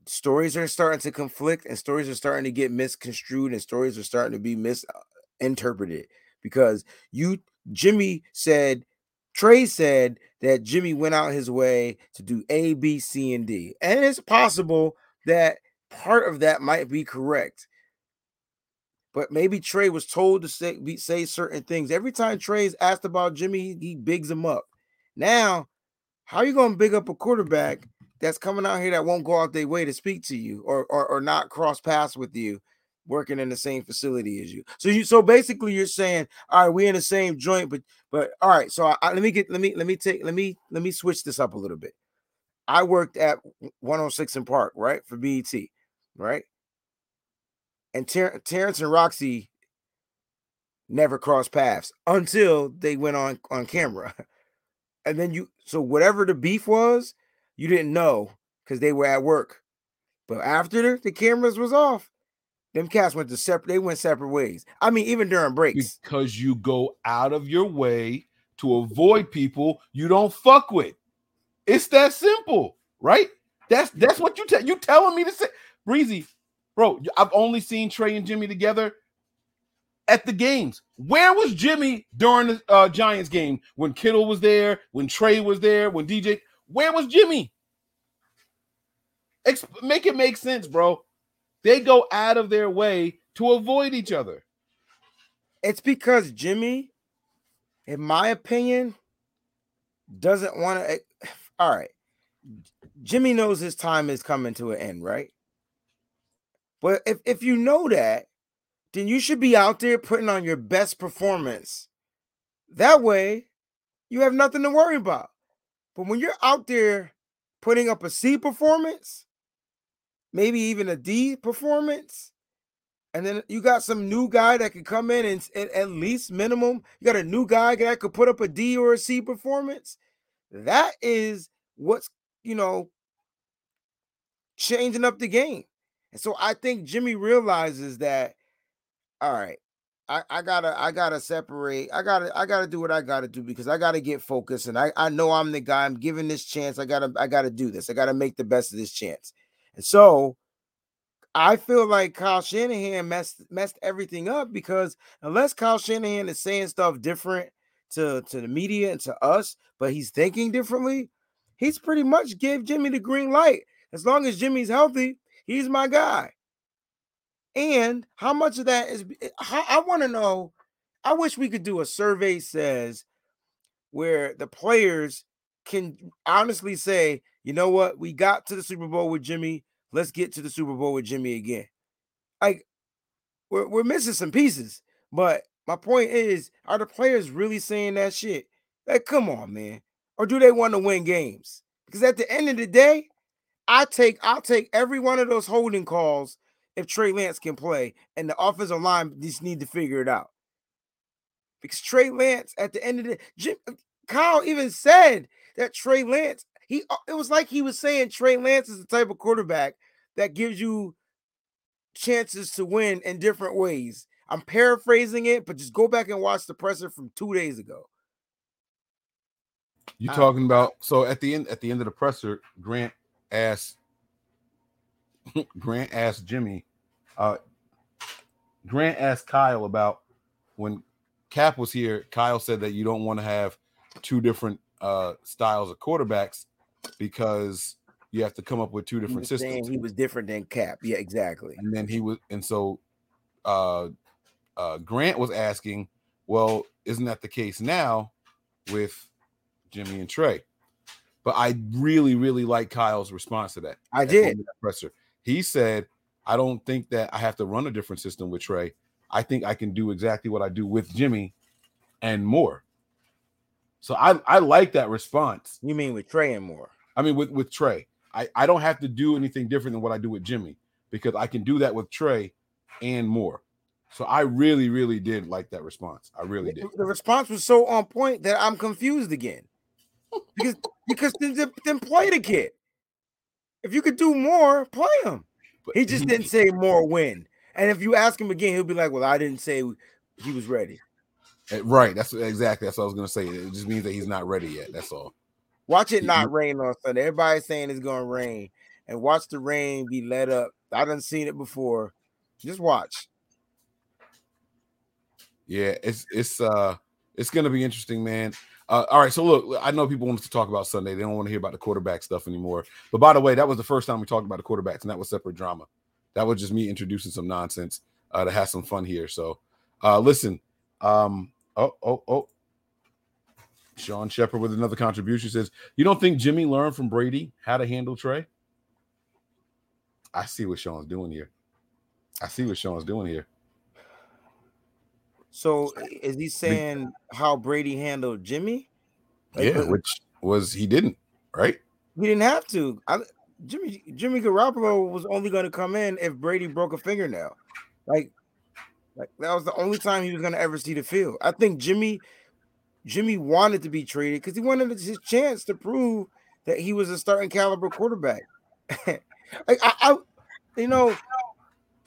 Stories are starting to conflict, and stories are starting to get misconstrued, and stories are starting to be misinterpreted because you Jimmy said Trey said that Jimmy went out his way to do A, B, C, and D. And it's possible that part of that might be correct. But maybe Trey was told to say be, say certain things. Every time Trey's asked about Jimmy, he, he bigs him up. Now, how you gonna big up a quarterback that's coming out here that won't go out their way to speak to you or or, or not cross paths with you, working in the same facility as you? So you so basically you're saying, all right, we're in the same joint, but but all right. So I, I- let me get let me let me take let me let me switch this up a little bit. I worked at 106 in Park, right, for BET, right? and Ter- Terrence and Rocsi never crossed paths until they went on on camera. (laughs) And then you so whatever the beef was, you didn't know because they were at work. But after the, cameras was off, them cats went to separate they went separate ways. I mean, even during breaks. because you go out of your way to avoid people you don't fuck with. It's that simple, right? That's that's what you tell you telling me to say. Breezy, bro, I've only seen Trey and Jimmy together at the games. Where was Jimmy during the uh, Giants game when Kittle was there, when Trey was there, when DJ? Where was Jimmy? Ex- make it make sense, bro. They go out of their way to avoid each other. It's because Jimmy, in my opinion, doesn't want to. Eh, all right. Jimmy knows his time is coming to an end, right? But if, if you know that, then you should be out there putting on your best performance. That way, you have nothing to worry about. But when you're out there putting up a C performance, maybe even a D performance, and then you got some new guy that could come in and, and at least minimum, you got a new guy that could put up a D or a C performance. That is what's you know changing up the game. And so I think Jimmy realizes that all right, I, I gotta I gotta separate. I gotta I gotta do what I gotta do because I gotta get focused. And I, I know I'm the guy. I'm given this chance. I gotta I gotta do this. I gotta make the best of this chance. And so I feel like Kyle Shanahan messed messed everything up because unless Kyle Shanahan is saying stuff different to, to the media and to us, but he's thinking differently, he's pretty much gave Jimmy the green light. As long as Jimmy's healthy, he's my guy. And how much of that is eh, how, I want to know. I wish we could do a survey says where the players can honestly say, you know what, we got to the Super Bowl with Jimmy. Let's get to the Super Bowl with Jimmy again. Like we're, we're missing some pieces, But my point is, are the players really saying that shit? Like, come on, man. Or do they want to win games? Because at the end of the day, I take I'll take every one of those holding calls if Trey Lance can play, and the offensive line just need to figure it out. Because Trey Lance, at the end of the Jim, Kyle even said that Trey Lance, he uh, it was like he was saying Trey Lance is the type of quarterback that gives you chances to win in different ways. I'm paraphrasing it, but just go back and watch the presser from two days ago. You Uh, talking about so at the end at the end of the presser, Grant asked (laughs) Grant asked Jimmy, uh Grant asked Kyle about when Cap was here. Kyle said that you don't want to have two different uh styles of quarterbacks because you have to come up with two different systems. he was different than Cap. Yeah, exactly. And then he was, and so uh, uh, Grant was asking, well, isn't that the case now with Jimmy and Trey? But I really, really like Kyle's response to that. I at the end did. presser. He said, I don't think that I have to run a different system with Trey. I think I can do exactly what I do with Jimmy and more. So I, I like that response. You mean with Trey and more? I mean, with with Trey, I I don't have to do anything different than what I do with Jimmy because I can do that with Trey and more. So I really, really did like that response. I really did. The response was so on point that I'm confused again. Because because then, then- then play the kid. If you could do more, play him. He just didn't say more win. And if you ask him again, he'll be like, "Well, I didn't say he was ready." Eh, Right. That's exactly that's what I was gonna say. It just means that he's not ready yet. That's all. Watch it not rain on Sunday. Everybody's saying it's gonna rain, and watch the rain be let up. I done seen it before. Just watch. Yeah, it's it's uh it's gonna be interesting, man. Uh, all right, so look, I know people want us to talk about Sunday. They don't want to hear about the quarterback stuff anymore. But by the way, that was the first time we talked about the quarterbacks, and that was separate drama. That was just me introducing some nonsense uh, to have some fun here. So, uh, listen, um, oh, oh, oh, Sean Shepard with another contribution says, "You don't think Jimmy learned from Brady how to handle Trey?" I see what Sean's doing here. I see what Sean's doing here. So is he saying how Brady handled Jimmy? Like, Yeah, which was he didn't right. He didn't have to. I, Jimmy Jimmy Garoppolo was only going to come in if Brady broke a fingernail. Like, like that was the only time he was going to ever see the field. I think Jimmy Jimmy wanted to be traded because he wanted his chance to prove that he was a starting caliber quarterback. (laughs) like I, I, you know,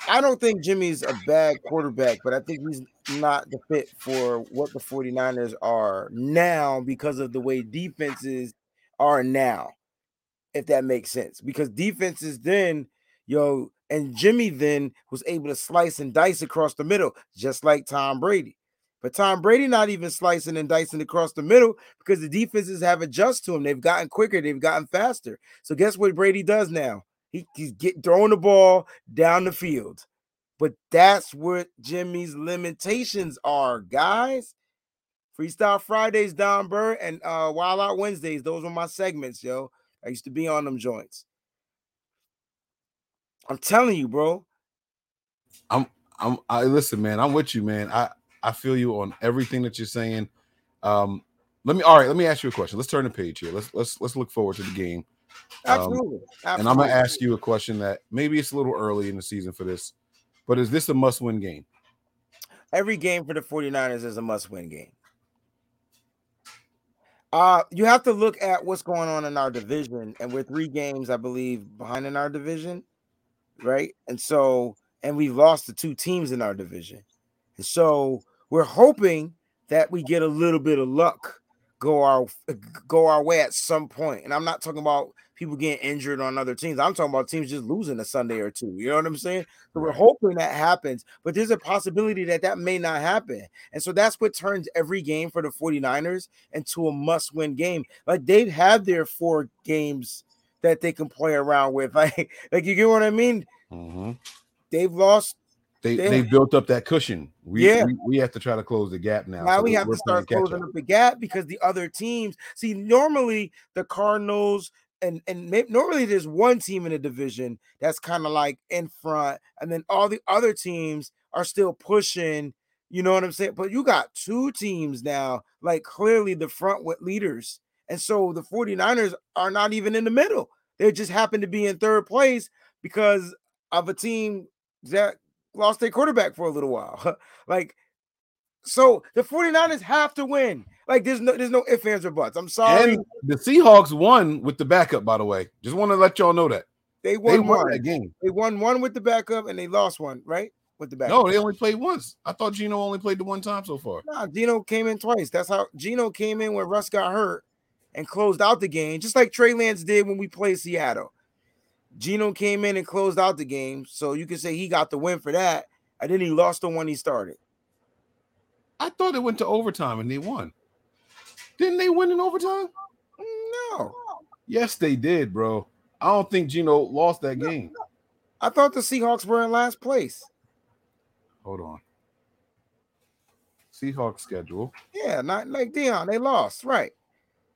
I don't think Jimmy's a bad quarterback, but I think he's not the fit for what the 49ers are now because of the way defenses are now, if that makes sense. Because defenses then, yo, and Jimmy then was able to slice and dice across the middle, just like Tom Brady. But Tom Brady not even slicing and dicing across the middle because the defenses have adjusted to him. They've gotten quicker, they've gotten faster. So guess what Brady does now? He, he's get throwing the ball down the field. But that's what Jimmy's limitations are, guys. Freestyle Fridays, Don Burr, and uh Wild Out Wednesdays. Those were my segments, yo. I used to be on them joints. I'm telling you, bro. I'm I'm I listen, man. I'm with you, man. I I feel you on everything that you're saying. Um, let me all right. Let me ask you a question. Let's turn the page here. Let's let's let's look forward to the game. Um, Absolutely. And I'm gonna ask you a question that maybe it's a little early in the season for this, but is this a must-win game? Every game for the 49ers is a must-win game. Uh, you have to look at what's going on in our division, and we're three games, I believe, behind in our division, right? And so, and we've lost the two teams in our division, and so we're hoping that we get a little bit of luck go our (laughs) go our way at some point. And I'm not talking about people getting injured on other teams. I'm talking about teams just losing a Sunday or two. You know what I'm saying? So we're hoping that happens, but there's a possibility that that may not happen. And so that's what turns every game for the 49ers into a must-win game. Like they've had their four games that they can play around with. (laughs) Like, like you get what I mean? Mhm. They've lost. They They- they built up that cushion. We, Yeah. we we have to try to close the gap now. Now So we have to start closing up. up the gap because the other teams see normally the Cardinals and and may, normally there's one team in the division that's kind of like in front, and then all the other teams are still pushing, You know what I'm saying? But you got two teams now, like clearly the front with leaders. And so the 49ers are not even in the middle. They just happen to be in third place because of a team that lost their quarterback for a little while. (laughs) like, so the 49ers have to win. Like, there's no there's no ifs, ands, or buts. I'm sorry. And the Seahawks won with the backup, by the way. Just want to let y'all know that. They won, won one. that game. They won one with the backup and they lost one, right? With the backup. No, they only played once. I thought Geno only played the one time so far. Nah, Geno came in twice. That's how Geno came in when Russ got hurt and closed out the game, just like Trey Lance did when we played Seattle. Geno came in and closed out the game, so you can say he got the win for that, and then he lost the one he started. I thought it went to overtime and they won. Didn't they win in overtime? No. Yes, they did, bro. I don't think Geno lost that game. I thought the Seahawks were in last place. Hold on. Seahawks schedule. Yeah, not like Dion. They lost, right?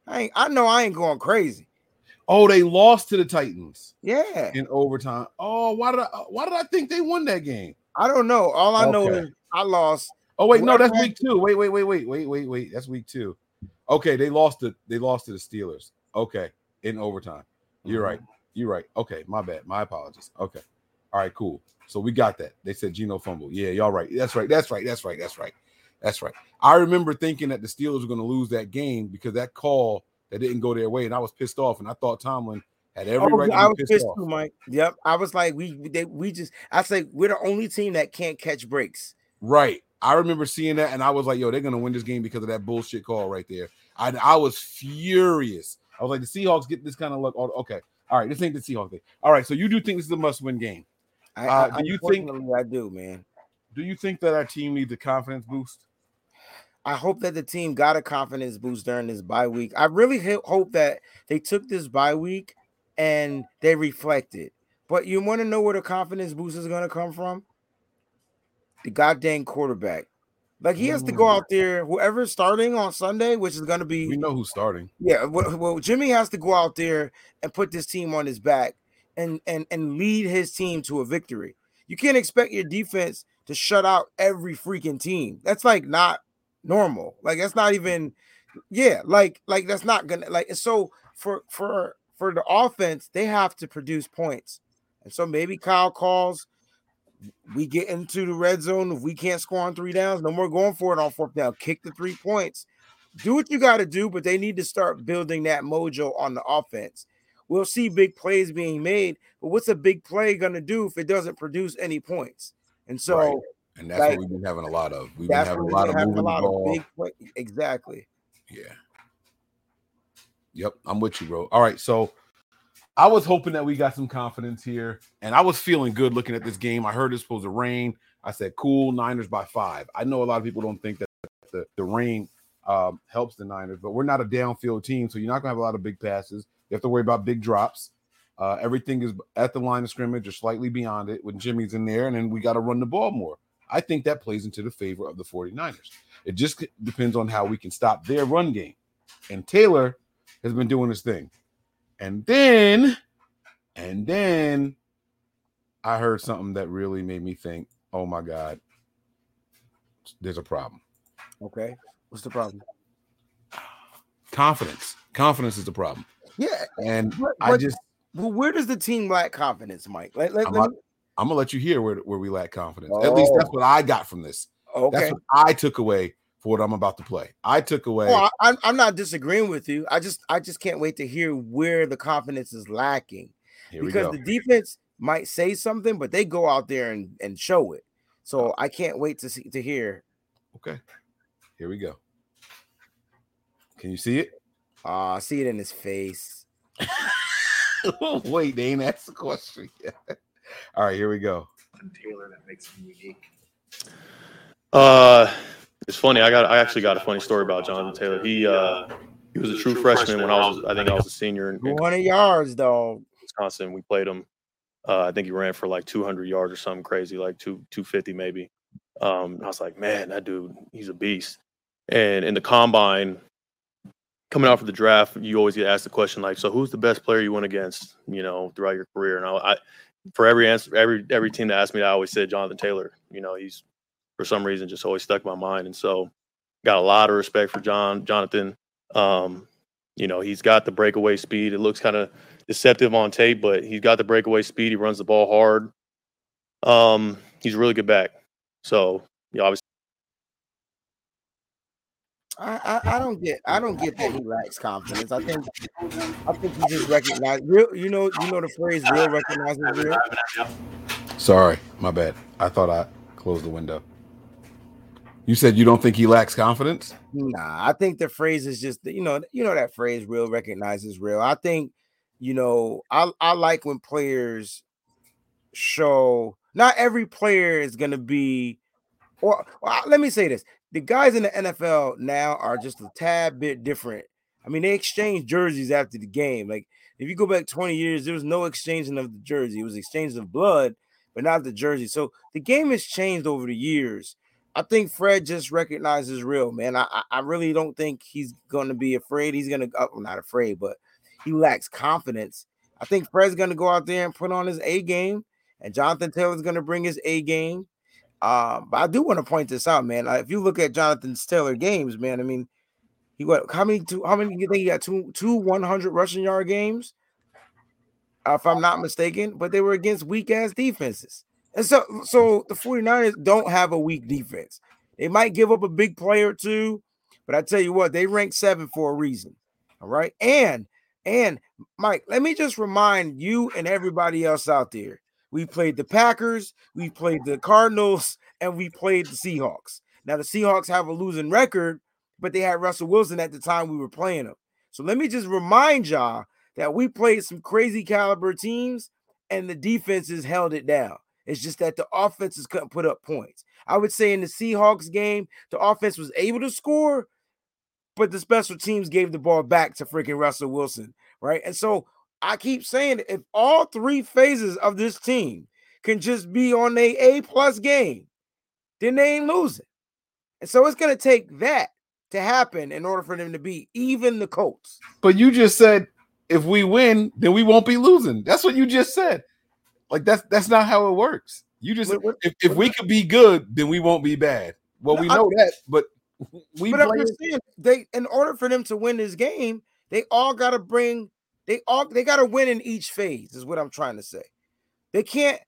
I ain't, I know I ain't going crazy. Oh, they lost to the Titans. Yeah. In overtime. Oh, why did I uh, why did I think they won that game? I don't know. All I know is I lost. Oh wait, no, that's week two. Wait, wait, wait, wait, wait, wait, wait. That's week two. Okay, they lost it. they lost to the Steelers. Okay, in overtime. You're mm-hmm. right. You're right. Okay, my bad. My apologies. Okay. All right, cool. So we got that. They said Geno fumble. Yeah, y'all right. That's right. That's right. That's right. That's right. That's right. I remember thinking that the Steelers were going to lose that game because that call that didn't go their way, and I was pissed off. And I thought Tomlin had every Oh, right to I was pissed, pissed too, Mike. Yep. I was like, we they, we just I say we're the only team that can't catch breaks. Right. I remember seeing that, and I was like, "Yo, they're gonna win this game because of that bullshit call right there." I, I was furious. I was like, "The Seahawks get this kind of luck." Oh, okay, all right, this ain't the Seahawks thing. All right, so you do think this is a must-win game? I, Uh, I, do you think? I do, man. Do you think that our team needs a confidence boost? I hope that the team got a confidence boost during this bye week. I really hope that they took this bye week and they reflected. But you want to know where the confidence boost is going to come from? The goddamn quarterback. Like he has to go mm. out there, whoever's starting on Sunday, which is going to be We know who's starting. Yeah, well, well, Jimmy has to go out there and put this team on his back and and and lead his team to a victory. You can't expect your defense to shut out every freaking team. That's like not normal. Like that's not even yeah, like like that's not gonna like so for for for the offense, they have to produce points. And so maybe Kyle calls we get into the red zone. If we can't score on three downs, no more going for it on fourth down. Kick the three points. Do what you got to do, but they need to start building that mojo on the offense. We'll see big plays being made, but what's a big play going to do if it doesn't produce any points? And so, Right. And that's like, what we've been having a lot of. We've been having a lot of moving a lot the ball. big play. Exactly. Yeah. Yep, I'm with you, bro. All right, so I was hoping that we got some confidence here, and I was feeling good looking at this game. I heard it's supposed to rain. I said, "Cool, Niners by five. I know a lot of people don't think that the, the rain um, helps the Niners, but we're not a downfield team, so you're not gonna have a lot of big passes. You have to worry about big drops. Uh, everything is at the line of scrimmage or slightly beyond it when Jimmy's in there, and then we got to run the ball more. I think that plays into the favor of the 49ers. It just depends on how we can stop their run game. And Taylor has been doing his thing. And then, and then I heard something that really made me think, oh my God, there's a problem. Okay. What's the problem? Confidence. Confidence is the problem. Yeah. And But- I just, Well, where does the team lack confidence, Mike? Let, let, I'm, let me- I'm gonna let you hear where, where we lack confidence. At least oh. that's Oh. what I got from this. Okay. That's what I took away for what I'm about to play. I took away. Well, I, I'm, I'm not disagreeing with you. I just I just can't wait to hear where the confidence is lacking Here because the defense might say something, but they go out there and, and show it. So I can't wait to see to hear. Okay, here we go. Can you see it? Uh, I see it in his face. (laughs) Wait, they ain't asked the question yet. All right, here we go. Taylor that makes him unique. Uh, it's funny. I got. I actually got a funny story about Jonathan Taylor. He uh, he was a true freshman when I was. I think I was a senior in, in 200 yards, dog. Wisconsin. We played him. Uh, I think he ran for like 200 yards or something crazy, like two 250 maybe. Um, I was like, man, that dude, he's a beast. And in the combine, coming out for the draft, you always get asked the question like, so who's the best player you went against, you know, throughout your career? And I, I for every answer, every every team that asked me that, I always said Jonathan Taylor. You know, he's for some reason just always stuck in my mind. And so got a lot of respect for John Jonathan. Um, you know, he's got the breakaway speed. It looks kind of deceptive on tape, but he's got the breakaway speed. He runs the ball hard. Um, he's a really good back. So, yeah, obviously. I, I, I don't get I don't get that he lacks confidence. I think I think he just recognized real. You know you know the phrase "real recognizes real." Sorry, my bad. I thought I closed the window. You said you don't think he lacks confidence? Nah, I think the phrase is just you know you know that phrase "real recognizes real." I think you know I I like when players show. Not every player is going to be, or, or let me say this: the guys in the NFL now are just a tad bit different. I mean, they exchange jerseys after the game. Like if you go back 20 years, there was no exchanging of the jersey. It was exchanging of blood, but not the jersey. So the game has changed over the years. I think Fred just recognizes real, man. I I- really don't think he's going to be afraid. He's going to, well, not afraid, but he lacks confidence. I think Fred's going to go out there and put on his A game, and Jonathan Taylor's going to bring his A game. Um, but I do want to point this out, man. Uh, if you look at Jonathan Taylor games, man, I mean, he what? How many? Two, how many? You think he got two two one hundred rushing yard games? Uh, if I'm not mistaken, but they were against weak ass defenses. And so, so the 49ers don't have a weak defense. They might give up a big play or two, but I tell you what, they rank seven for a reason. All right. And and Mike, let me just remind you and everybody else out there. We played the Packers, we played the Cardinals, (laughs) and we played the Seahawks. Now the Seahawks have a losing record, but they had Russell Wilson at the time we were playing them. So let me just remind y'all that we played some crazy caliber teams and the defenses held it down. It's just that the offenses couldn't put up points. I would say in the Seahawks game, the offense was able to score, but the special teams gave the ball back to freaking Russell Wilson, right? And so I keep saying if all three phases of this team can just be on a A plus game, then they ain't losing. And so it's gonna take that to happen in order for them to beat even the Colts. But you just said if we win, then we won't be losing. That's what you just said. Like that's that's not how it works. You just if, if we could be good, then we won't be bad. Well, we I- know that, but we but I'm just saying they in order for them to win this game, they all gotta bring they all they gotta win in each phase, is what I'm trying to say. They can't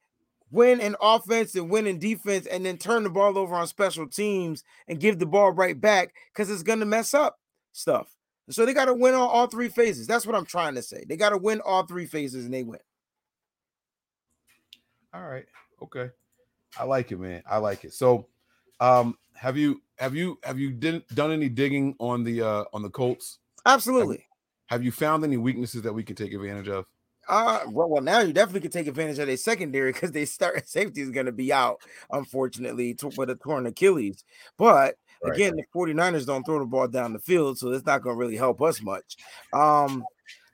win in offense and win in defense and then turn the ball over on special teams and give the ball right back because it's gonna mess up stuff. So they gotta win on all three phases. That's what I'm trying to say. They gotta win all three phases and they win. All right. Okay. I like it, man. I like it. So, um, have you have you have you did, done any digging on the uh on the Colts? Absolutely. Have you found any weaknesses that we can take advantage of? Uh, well, well, now you definitely can take advantage of their secondary because they start (laughs) safety is going to be out, unfortunately, to, with a torn Achilles. But Right. again, the 49ers don't throw the ball down the field, so it's not going to really help us much. Um,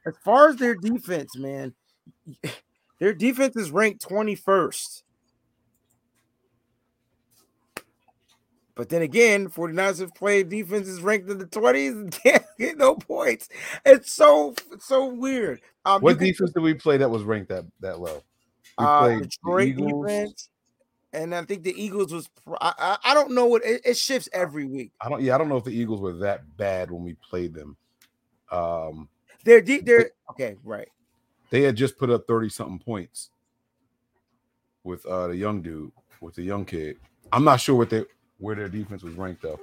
as far as their defense, man, their defense is ranked 21st. But then again, 49ers have played defenses ranked in the 20s and (laughs) can't get no points. It's so it's so weird. Um, what can- defense did we play that was ranked that that low? We uh, Detroit defense, and I think the Eagles was. I, I, I don't know what it, it shifts every week. I don't. Yeah, I don't know if the Eagles were that bad when we played them. Um, They're deep. They're okay, right? They had just put up thirty something points with uh the young dude, with the young kid. I'm not sure what they where their defense was ranked though.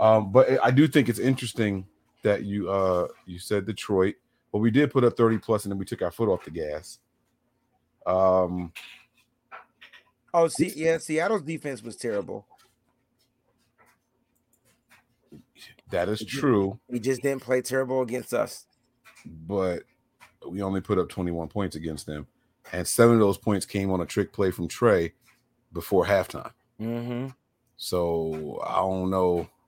Um, but I do think it's interesting that you uh you said Detroit, but we did put up 30 plus and then we took our foot off the gas. Um, Oh, see, yeah, Seattle's defense was terrible. that is true, We just didn't play terrible against us. but we only put up 21 points against them, and seven of those points came on a trick play from Trey before halftime. Mm-hmm. So I don't know. (sighs)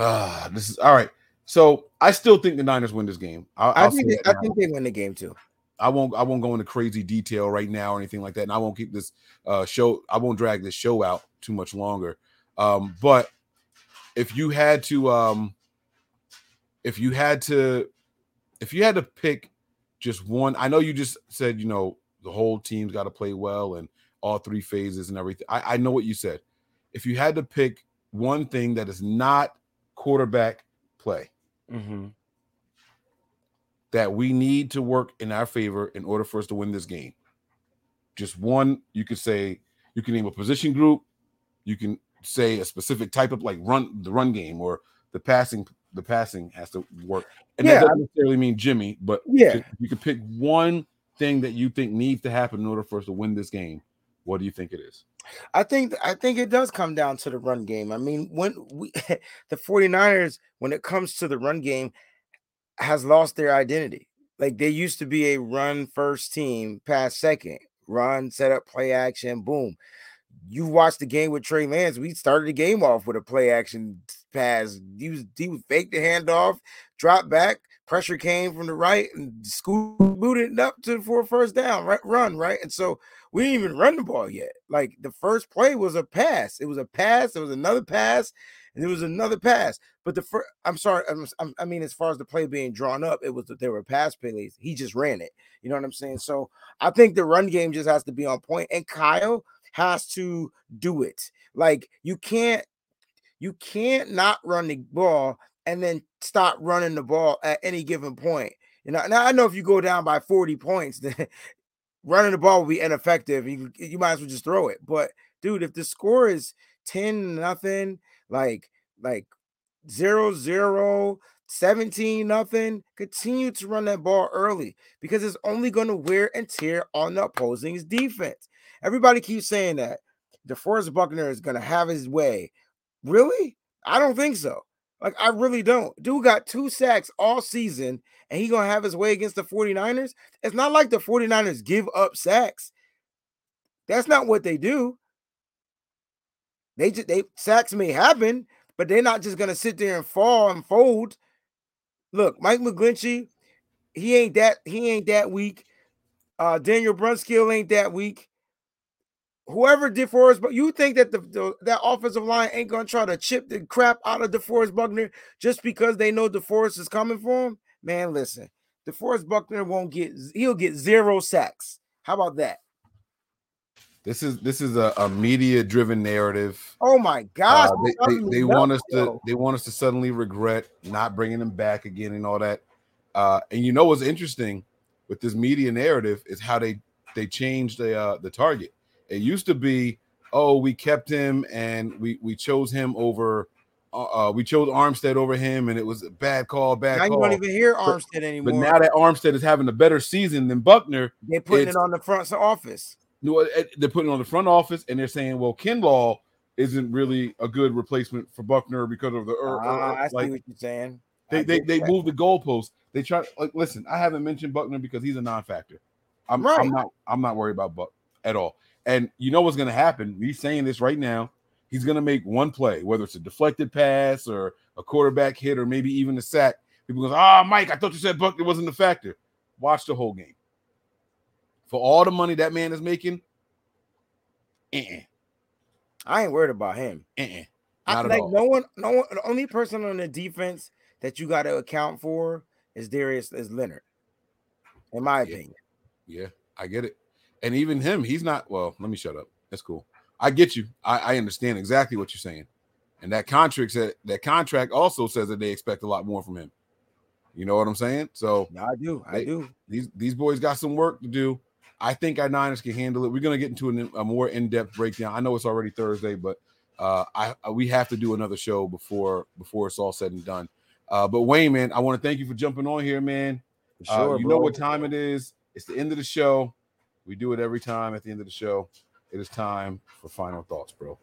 Ah, this is all right. So I still think the Niners win this game. I'll, I I'll think they, I now. think they win the game too. I won't I won't go into crazy detail right now or anything like that. And I won't keep this uh show I won't drag this show out too much longer. Um but if you had to um if you had to if you had to pick just one I know you just said you know the whole team's got to play well and all three phases and everything. I, I know what you said. if you had to pick one thing that is not quarterback play Mhm. that we need to work in our favor in order for us to win this game. Just one, you could say you can name a position group, you can say a specific type of like run the run game or the passing the passing has to work. And Yeah, that doesn't necessarily mean Jimmy, but Yeah. you could pick one thing that you think needs to happen in order for us to win this game. What do you think it is? I think I think it does come down to the run game. I mean, when we (laughs) the 49ers, when it comes to the run game, has lost their identity. Like they used to be a run first team, pass second, run, set up, play action, boom. You watched the game with Trey Lance. We started the game off with a play action pass. He was he was fake the handoff, drop back, pressure came from the right, and scoot booted it up to for a first down, right? Run, right? And so we didn't even run the ball yet. Like the first play was a pass. It was a pass. There was another pass, and there was another pass. But the first, I'm sorry, I'm- I mean, as far as the play being drawn up, it was that there were pass plays. He just ran it. You know what I'm saying? So I think the run game just has to be on point, and Kyle has to do it. Like you can't, you can't not run the ball and then stop running the ball at any given point. You know, now I know if you go down by 40 points, (laughs) then running the ball will be ineffective. You, you might as well just throw it. But dude, if the score is 10 nothing, like like zero zero, 17 nothing, continue to run that ball early because it's only going to wear and tear on the opposing's defense. Everybody keeps saying that DeForest Buckner is going to have his way. Really? I don't think so. Like, I really don't. Dude got two sacks all season, and he to have his way against the 49ers. It's not like the 49ers give up sacks. That's not what they do. They just they sacks may happen, but they're not just gonna sit there and fall and fold. Look, Mike McGlinchey, he ain't that he ain't that weak. Uh Daniel Brunskill ain't that weak. Whoever DeForest, but you think that the, the that offensive line ain't gonna try to chip the crap out of DeForest Buckner just because they know DeForest is coming for him? Man, listen, DeForest Buckner won't get he'll get zero sacks. How about that? This is this is a, a media driven narrative. Oh my gosh, Uh, they, they, they want us to they want us to suddenly regret not bringing him back again and all that. Uh, and you know what's interesting with this media narrative is how they they changed the uh, the target. It used to be, oh, we kept him and we we chose him over. Uh, uh, we chose Armstead over him, and it was a bad call. Bad Now you don't even hear But- Armstead anymore. But now that Armstead is having a better season than Buckner, They're putting it on the front office. no, it- it- they're putting it on the front office, and they're saying, "Well, Kinlaw isn't really a good replacement for Buckner because of the Ah, er," I see like what you're saying. they I they, they that. move the goalposts. They try like listen. I haven't mentioned Buckner because he's a non-factor. I'm, Right. I'm not I'm not worried about Buck at all. And you know what's going to happen? He's saying this right now. He's going to make one play, whether it's a deflected pass or a quarterback hit or maybe even a sack. People goes, "Ah, Mike, I thought you said Buckner wasn't the factor." Watch the whole game. For all the money that man is making, uh-uh, I ain't worried about him. uh-uh, I, like no one, no one. The only person on the defense that you got to account for is Darius is Leonard, in my opinion. Yeah, I get it. And even him, he's not. Well, let me shut up. That's cool. I get you. I, I understand exactly what you're saying. And that contract said that contract also says that they expect a lot more from him. You know what I'm saying? So I do. I they- do. These these boys got some work to do. I think our Niners can handle it. We're gonna get into an, a more in-depth breakdown. I know it's already Thursday, but uh, I I- we have to do another show before before it's all said and done. Uh, but Wayne, man, I want to thank you for jumping on here, man. Uh, sure, you know what time it is. It's the end of the show. We do it every time at the end of the show. It is time for final thoughts, bro.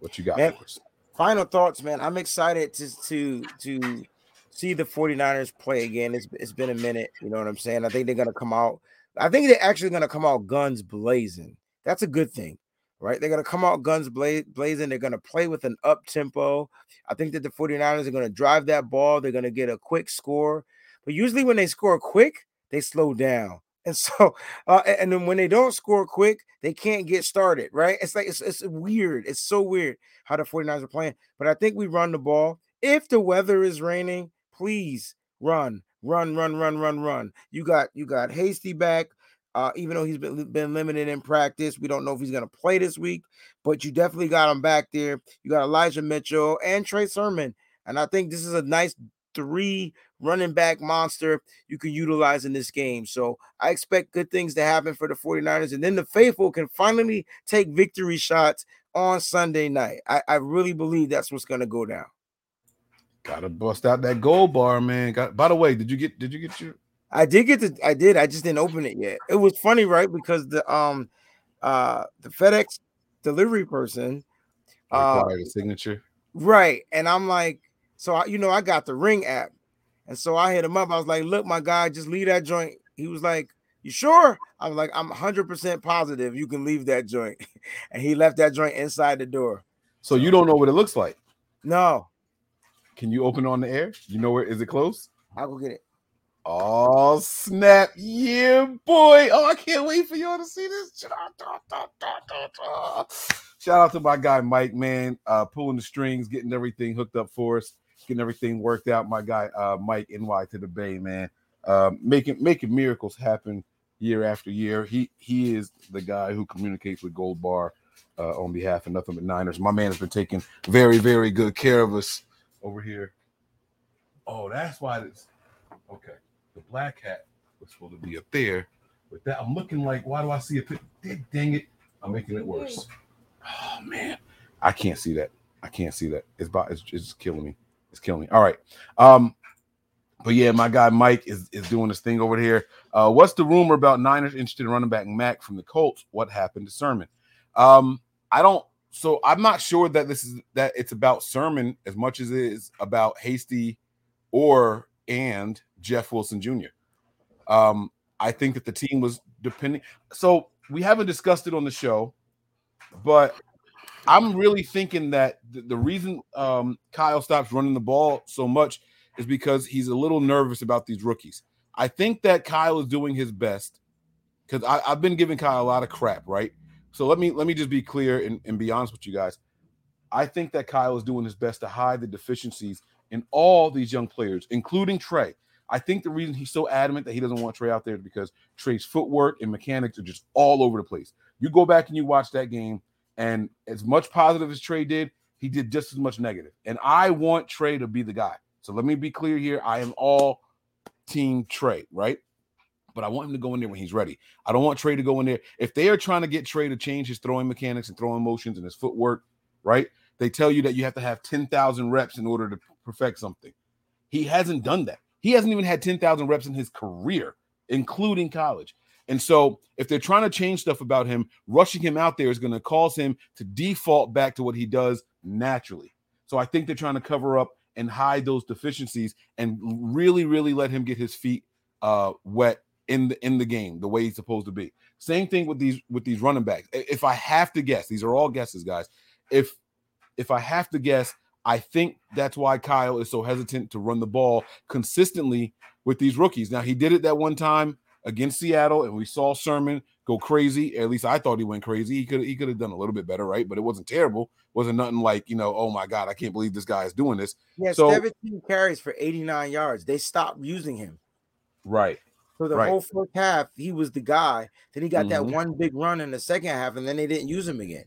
What you got Man, for us? Final thoughts, man. I'm excited to to to see the 49ers play again. It's it's been a minute, you know what I'm saying? I think they're gonna come out. I think they're actually gonna come out guns blazing. That's a good thing, right? They're gonna come out guns bla- blazing. They're gonna play with an up tempo. I think that the 49ers are gonna drive that ball. They're gonna get a quick score. But usually when they score quick, they slow down. And so, (laughs) uh, and then when they don't score quick, they can't get started, right? It's like it's, it's weird. It's so weird how the 49ers are playing. But I think we run the ball. If the weather is raining, please run, run, run, run, run, run. You got you got Hasty back. Uh, even though he's been, been limited in practice, we don't know if he's going to play this week, but you definitely got him back there. You got Elijah Mitchell and Trey Sermon. And I think this is a nice three running back monster you can utilize in this game. So I expect good things to happen for the 49ers. And then the faithful can finally take victory shots on Sunday night. I, I really believe that's what's going to go down. Gotta bust out that gold bar, man. Got, by the way, did you get did you get your I did get the I did. I just didn't open it yet. It was funny, right? Because the um uh the FedEx delivery person uh required a signature? right, and I'm like, so I, you know, I got the ring app, and so I hit him up. I was like, look, my guy, just leave that joint. He was like, You sure? I was like, I'm 100 percent positive you can leave that joint, (laughs) and he left that joint inside the door. So you don't know what it looks like. No, Can you open it on the air? You know where is it close? I'll go get it. Oh snap! Yeah, boy. Oh, I can't wait for y'all to see this. Shout out to my guy Mike, man, uh, pulling the strings, getting everything hooked up for us, getting everything worked out. My guy uh, Mike NY to the Bay, man, um, making making miracles happen year after year. He he is the guy who communicates with Gold Bar uh, on behalf of Nothing But Niners. My man has been taking very very good care of us over here. Oh, that's why this. okay. The black hat was supposed to be up there. With that, I'm looking like, why do I see a pic? Dang it, I'm making it worse. Oh man, I can't see that. I can't see that. It's about it's, it's killing me. It's killing me. All right. Um, but yeah, my guy Mike is is doing this thing over here. Uh, what's the rumor about Niners interested in running back Mack from the Colts? What happened to Sermon? Um, I don't. So I'm not sure that this is that it's about Sermon as much as it is about Hasty or and Jeff Wilson Jr. Um, I think that the team was depending. So we haven't discussed it on the show, but I'm really thinking that the, the reason um, Kyle stops running the ball so much is because he's a little nervous about these rookies. I think that Kyle is doing his best because I've been giving Kyle a lot of crap, right? So let me let me just be clear and, and be honest with you guys. I think that Kyle is doing his best to hide the deficiencies in all these young players, including Trey. I think the reason he's so adamant that he doesn't want Trey out there is because Trey's footwork and mechanics are just all over the place. You go back and you watch that game, and as much positive as Trey did, he did just as much negative. And I want Trey to be the guy. So let me be clear here. I am all team Trey, right? But I want him to go in there when he's ready. I don't want Trey to go in there. If they are trying to get Trey to change his throwing mechanics and throwing motions and his footwork, right? They tell you that you have to have 10,000 reps in order to perfect something. He hasn't done that. He hasn't even had 10,000 reps in his career, including college. And so, if they're trying to change stuff about him, rushing him out there is going to cause him to default back to what he does naturally. So, I think they're trying to cover up and hide those deficiencies and really, really let him get his feet uh, wet in the in the game the way he's supposed to be. Same thing with these with these running backs. If I have to guess, these are all guesses, guys. If if I have to guess, I think that's why Kyle is so hesitant to run the ball consistently with these rookies. Now he did it that one time against Seattle, and we saw Sermon go crazy. At least I thought he went crazy. He could he could have done a little bit better, right? But it wasn't terrible. wasn't nothing like you know, oh my god, I can't believe this guy is doing this. Yeah, so 17 carries for 89 yards. They stopped using him. right, For the Right. whole first half, he was the guy. Then he got that Mhm. one big run in the second half, and then they didn't use him again.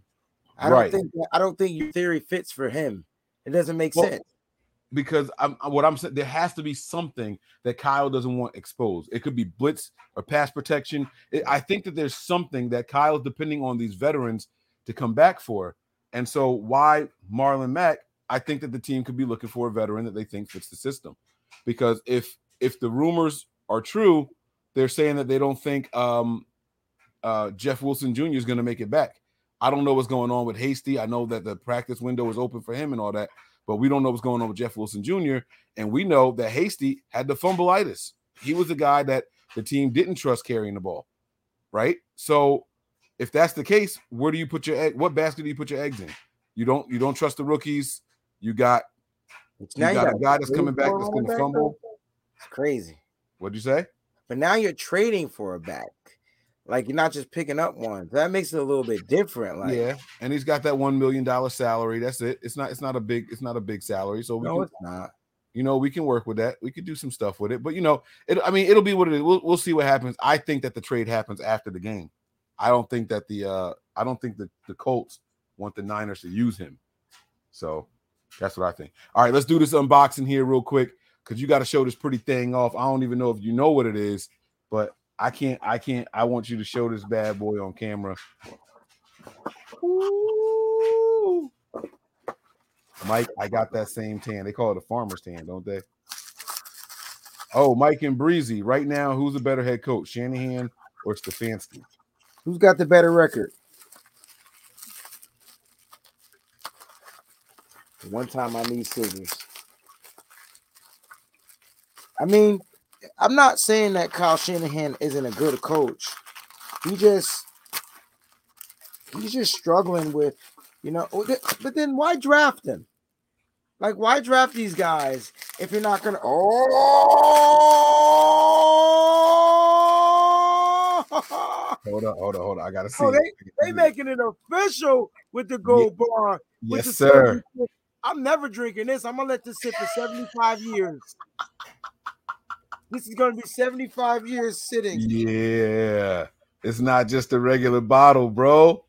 I Right. don't think I don't think your theory fits for him. It doesn't make Well, sense. Because I'm what I'm saying. There has to be something that Kyle doesn't want exposed. It could be blitz or pass protection. It- I think that there's something that Kyle is depending on these veterans to come back for. And so, why Marlon Mack? I think that the team could be looking for a veteran that they think fits the system. Because if if the rumors are true, they're saying that they don't think um, uh, Jeff Wilson Jr. is going to make it back. I don't know what's going on with Hasty. I know that the practice window is open for him and all that, but we don't know what's going on with Jeff Wilson Jr. And we know that Hasty had the fumbleitis. He was the guy that the team didn't trust carrying the ball, right? So if that's the case, where do you put your egg? What basket do you put your eggs in? You don't you don't trust the rookies. You got you Now you got a guy that's coming back that's going to fumble. It's crazy. What'd you say? But now you're trading for a back. Like you're not just picking up one. That makes it a little bit different. Like yeah, and he's got that one million dollar salary. That's it. It's not. It's not a big. It's not a big salary. So we no, can, it's not. You know, we can work with that. We could do some stuff with it. But you know, it. I mean, it'll be what it is. We'll, we'll see what happens. I think that the trade happens after the game. I don't think that the uh I don't think that the Colts want the Niners to use him. So that's what I think. All right, let's do this unboxing here real quick because you got to show this pretty thing off. I don't even know if you know what it is, but I can't. I can't. I want you to show this bad boy on camera. Ooh. Mike, I got that same tan. They call it a farmer's tan, don't they? Oh, Mike and Breezy. Right now, who's the better head coach, Shanahan or Stefanski? Who's got the better record? One time I need scissors. I mean, I'm not saying that Kyle Shanahan isn't a good coach. He just he's just struggling with, you know. oh, But then why draft him? Like, why draft these guys if you're not gonna? Oh, (laughs) Hold on, hold on, hold on. I gotta oh, see. oh they they making it official with the gold bar. Yes, sir. 76. I'm never drinking this. I'm gonna let this sit for 75 years. This is gonna be 75 years sitting. Yeah, it's not just a regular bottle, bro.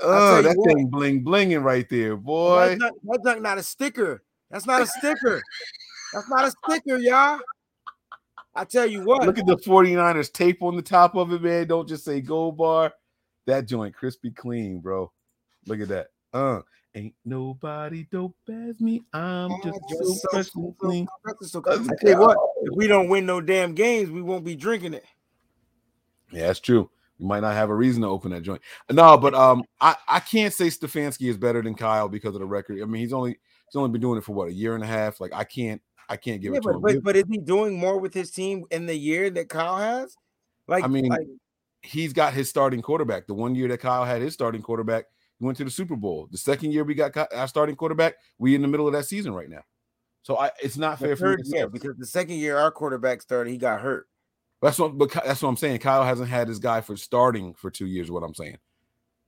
Oh, that what. thing bling blinging right there, boy. That's not, that's not, not a sticker. That's not a sticker. That's not a sticker, y'all. I tell you what. Look at the 49ers tape on the top of it, man. Don't just say gold bar. That joint crispy clean, bro. Look at that. Uh, ain't nobody dope as me. I'm just so just so- fresh and clean. So, I tell you what, if we don't win no damn games, we won't be drinking it. Yeah, that's true. We might not have a reason to open that joint. No, but um, I, I can't say Stefanski is better than Kyle because of the record. I mean, he's only he's only been doing it for what a year and a half. Like I can't I can't give Yeah, it to but, him. but but is he doing more with his team in the year that Kyle has? Like, I mean, like, he's got his starting quarterback. The one year that Kyle had his starting quarterback, he went to the Super Bowl. The second year we got our starting quarterback, we in the middle of that season right now. So I, it's not fair for me third to say. year, because the second year our quarterback started, he got hurt. That's what, but that's what I'm saying. Kyle hasn't had his guy for starting for two years. What I'm saying,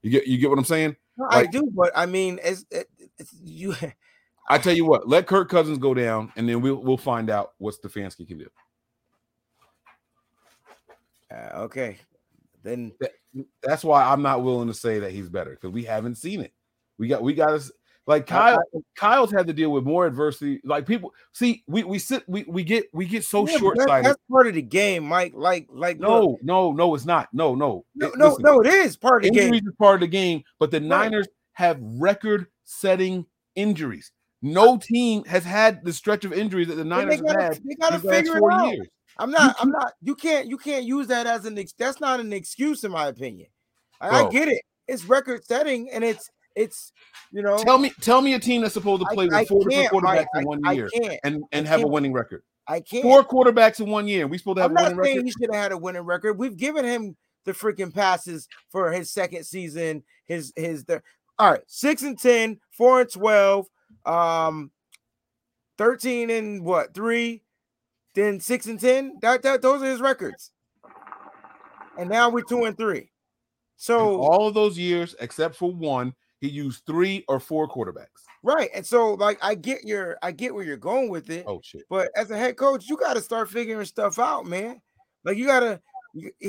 you get you get what I'm saying? No, I do, but I mean, it's, it, it's you. (laughs) I tell you what, let Kirk Cousins go down, and then we'll we'll find out what Stefanski can do. Uh, okay, then That's why I'm not willing to say that he's better because we haven't seen it. We got we got us like I- Kyle. Kyle's had to deal with more adversity. Like people see, we we sit we we get we get so Yeah, short sighted. That's part of the game, Mike. Like, like, No, look, no, no, it's not. No, no, no, It- no, listen, no, it is part of the Injuries game. is part of the game, but the Right. Niners have record-setting injuries. No team has had the stretch of injuries that the Niners they have gotta, had they gotta figure it out. years. I'm not. I'm not. You can't. You can't use that as an. Ex, that's not an excuse, in my opinion. I, I get it. It's record setting, and it's it's you know. Tell me, tell me a team that's supposed to I- play with four different quarterbacks in one I- I year and and I have a winning record. I can't. Four quarterbacks in one year. We supposed to have I'm a winning record. he should have had a winning record. We've given him the freaking passes for his second season. His his the all right, six and 10, four and 12, um, 13 and what three, then six and 10. That, that those are his records. And now we're two and three. In So all of those years, except for one, he used three or four quarterbacks. right, and so like I get your I get where you're going with it. Oh shit! But as a head coach, you got to start figuring stuff out, man. Like you gotta, (laughs)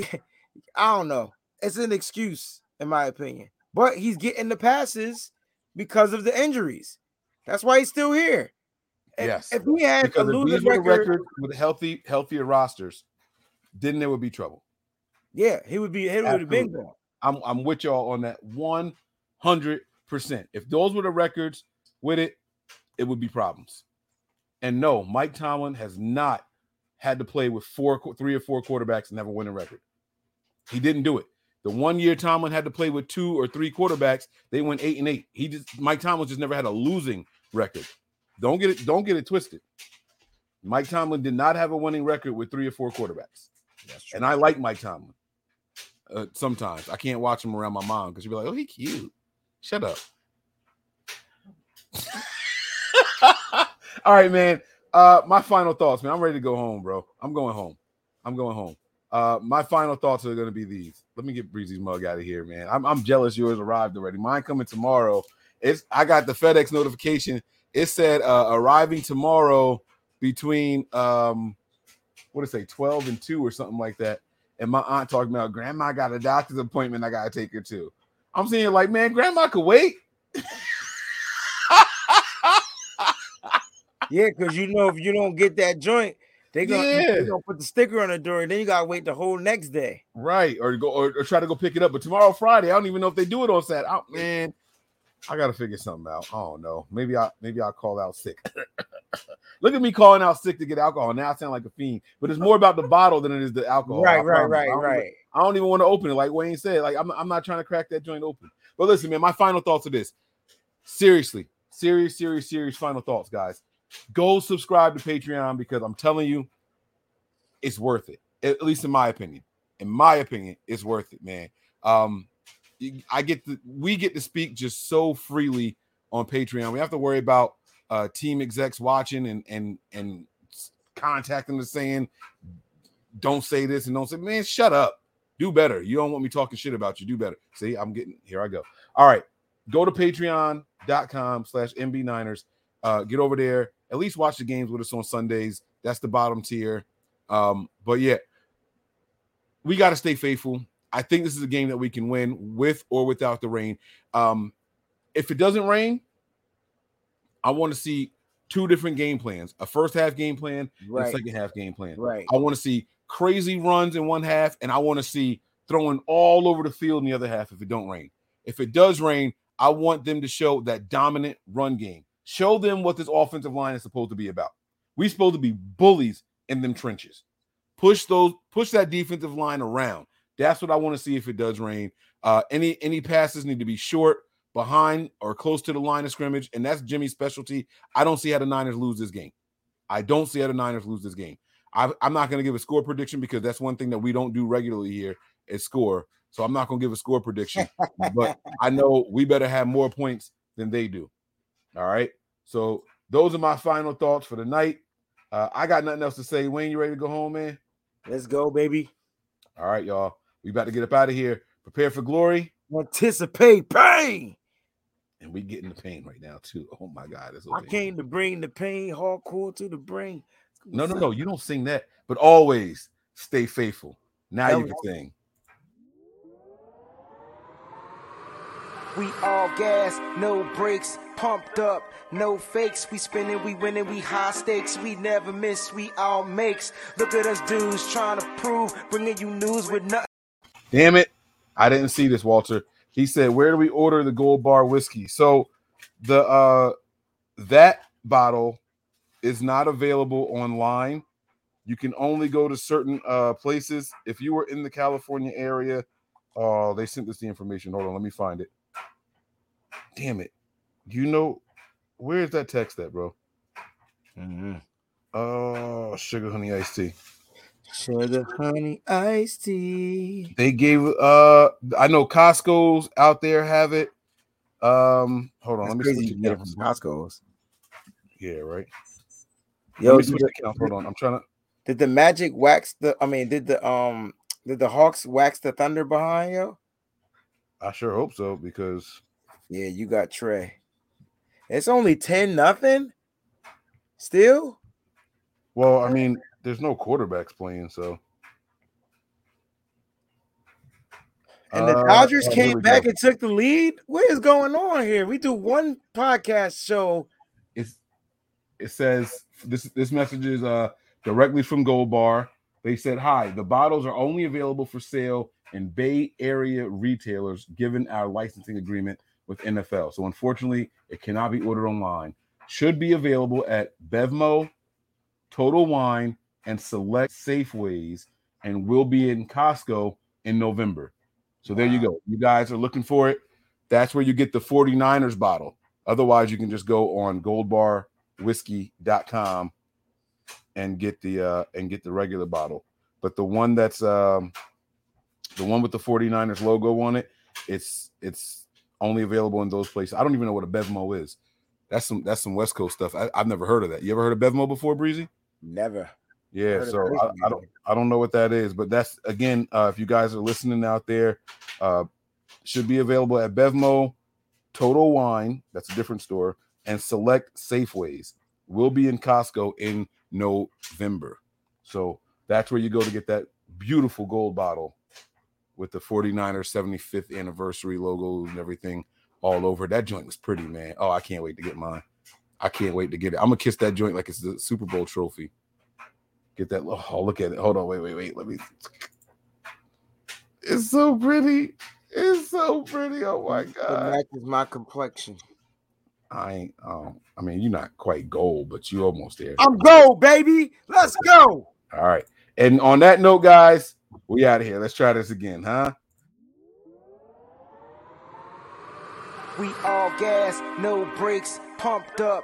I don't know. It's an excuse, in my opinion. But he's getting the passes because of the injuries. That's why he's still here. Yes, If we had because a losing these were the record, records with healthy, healthier rosters, then there would be trouble. yeah, he would be. He would have been gone. I'm I'm with y'all on that one hundred percent. If those were the records with it, it would be problems. And no, Mike Tomlin has not had to play with four, three or four quarterbacks and have a winning record. He didn't do it. The one year Tomlin had to play with two or three quarterbacks, they went eight and eight. He just Mike Tomlin just never had a losing record. Don't get it, don't get it twisted. Mike Tomlin did not have a winning record with three or four quarterbacks. And I like Mike Tomlin. Uh, sometimes I can't watch him around my mom because she'll be like, "Oh, he cute." Shut up. (laughs) All right, man. Uh, my final thoughts, man. I'm ready to go home, bro. I'm going home. I'm going home. Uh, my final thoughts are going to be these. Let me get Breezy's mug out of here, man. I'm, I'm jealous yours arrived already. Mine coming tomorrow. It's I got the FedEx notification. It said uh, arriving tomorrow between um what did it say 12 and 2 or something like that. And my aunt talking about grandma got a doctor's appointment I gotta take her to. I'm saying, like, man, grandma could wait. (laughs) Yeah, because you know if you don't get that joint, they gonna, Yeah. they gonna put the sticker on the door, and then you gotta wait the whole next day. Right. Or go or, or try to go pick it up. But tomorrow, Friday, I don't even know if they do it on Saturday. Oh, man, I gotta figure something out. I don't know. Maybe I maybe I'll call out sick. (coughs) Look at me calling out sick to get alcohol. Now I sound like a fiend, but it's more about the bottle than it is the alcohol. Right, right, right, I don't even- right. I don't even want to open it, like Wayne said. Like I'm, I'm not trying to crack that joint open. But listen, man, my final thoughts are this. Seriously, serious, serious, serious final thoughts, guys. Go subscribe to Patreon because I'm telling you, it's worth it. At least in my opinion. In my opinion, it's worth it, man. Um, I get to we get to speak just so freely on Patreon. We have to worry about uh team execs watching and and and contacting us saying, don't say this and don't say, man, shut up. Do better. You don't want me talking shit about you. Do better. See, I'm getting here. I go. All right. Go to patreon.com slash MB Niners. Uh, get over there. At least watch the games with us on Sundays. That's the bottom tier. Um, but yeah, we got to stay faithful. I think this is a game that we can win with or without the rain. Um, if it doesn't rain, I want to see two different game plans: a first half game plan Right. and a second half game plan. Right. I want to see crazy runs in one half, and I want to see throwing all over the field in the other half if it don't rain. If it does rain, I want them to show that dominant run game. Show them what this offensive line is supposed to be about. We supposed to be bullies in them trenches. Push those, push that defensive line around. That's what I want to see if it does rain. Uh, any any passes need to be short, behind, or close to the line of scrimmage, and that's Jimmy's specialty. I don't see how the Niners lose this game. I don't see how the Niners lose this game. I, I'm not going to give a score prediction because that's one thing that we don't do regularly here is score. So I'm not going to give a score prediction, but I know we better have more points than they do. All right. So those are my final thoughts for the night. Uh, I got nothing else to say. Wayne, you ready to go home, man? Let's go, baby. All right, y'all. We about to get up out of here. Prepare for glory. Anticipate pain. And we getting the pain right now too. Oh my God, it's I okay. came to bring the pain hardcore to the brain. No, no, no. You don't sing that, but always stay faithful. Now That you was- can sing. We all gas, no brakes, pumped up, no fakes. We spinning, we winning, we high stakes. We never miss, we all makes. Look at us dudes trying to prove, bringing you news with nothing. Damn it. I didn't see this, Walter. He said, Where do we order the gold bar whiskey? So the uh that bottle is not available online. You can only go to certain uh places. If you were in the California area, oh, they sent us the information. Hold on, let me find it. Damn it. Do you know where is that text at, bro? Oh, sugar honey iced tea. Sugar honey iced tea. They gave uh I know Costco's out there have it. Um hold on, That's let me crazy switch you get it from Costco's. Yeah, right. Yo, let me did the- Hold on. I'm trying to Did the Magic wax the? I mean, did the um did the Hawks wax the Thunder behind yo? I sure hope so because Yeah, you got Trey. It's only ten nothing. Still, well, I mean, there's no quarterbacks playing, so and the Uh, Dodgers here came back go. and took the lead. What is going on here? We do one podcast show. it's it says this this message is uh directly from Gold Bar. They said, "Hi, the bottles are only available for sale in Bay Area retailers given our licensing agreement with NFL. So unfortunately, it cannot be ordered online. Should be available at Bevmo, Total Wine, and select Safeways, and will be in Costco in November. So there you go. You guys are looking for it. That's where you get the 49ers bottle. Otherwise, you can just go on goldbarwhiskey.com and get the uh and get the regular bottle. But the one that's um the one with the 49ers logo on it, it's it's only available in those places. I don't even know what a Bevmo is. That's some that's some West Coast stuff. I, I've never heard of that. You ever heard of Bevmo before, Breezy? Never. Yeah, so I, I don't I don't know what that is, but that's again, uh, if you guys are listening out there, uh, should be available at Bevmo, Total Wine, that's a different store, and select Safeways will be in Costco in November. So that's where you go to get that beautiful gold bottle with the 49ers 75th anniversary logo and everything all over. That joint was pretty, man. Oh, I can't wait to get mine. I can't wait to get it. I'm gonna kiss that joint like it's the Super Bowl trophy. Get that. Oh, look at it. Hold on. Wait, wait, wait. Let me. It's so pretty. It's so pretty. Oh my It god. matches my complexion. I ain't. Um. I mean, you're not quite gold, but you almost there. I'm gold, baby. Let's go. All right. And on that note, guys, we out of here. Let's try this again, huh? We all gas, no brakes, pumped up,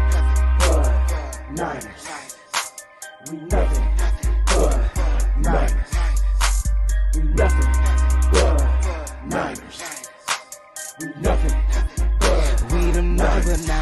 Niners. We nothing but Niners. We nothing but Niners. We nothing but We the Niners.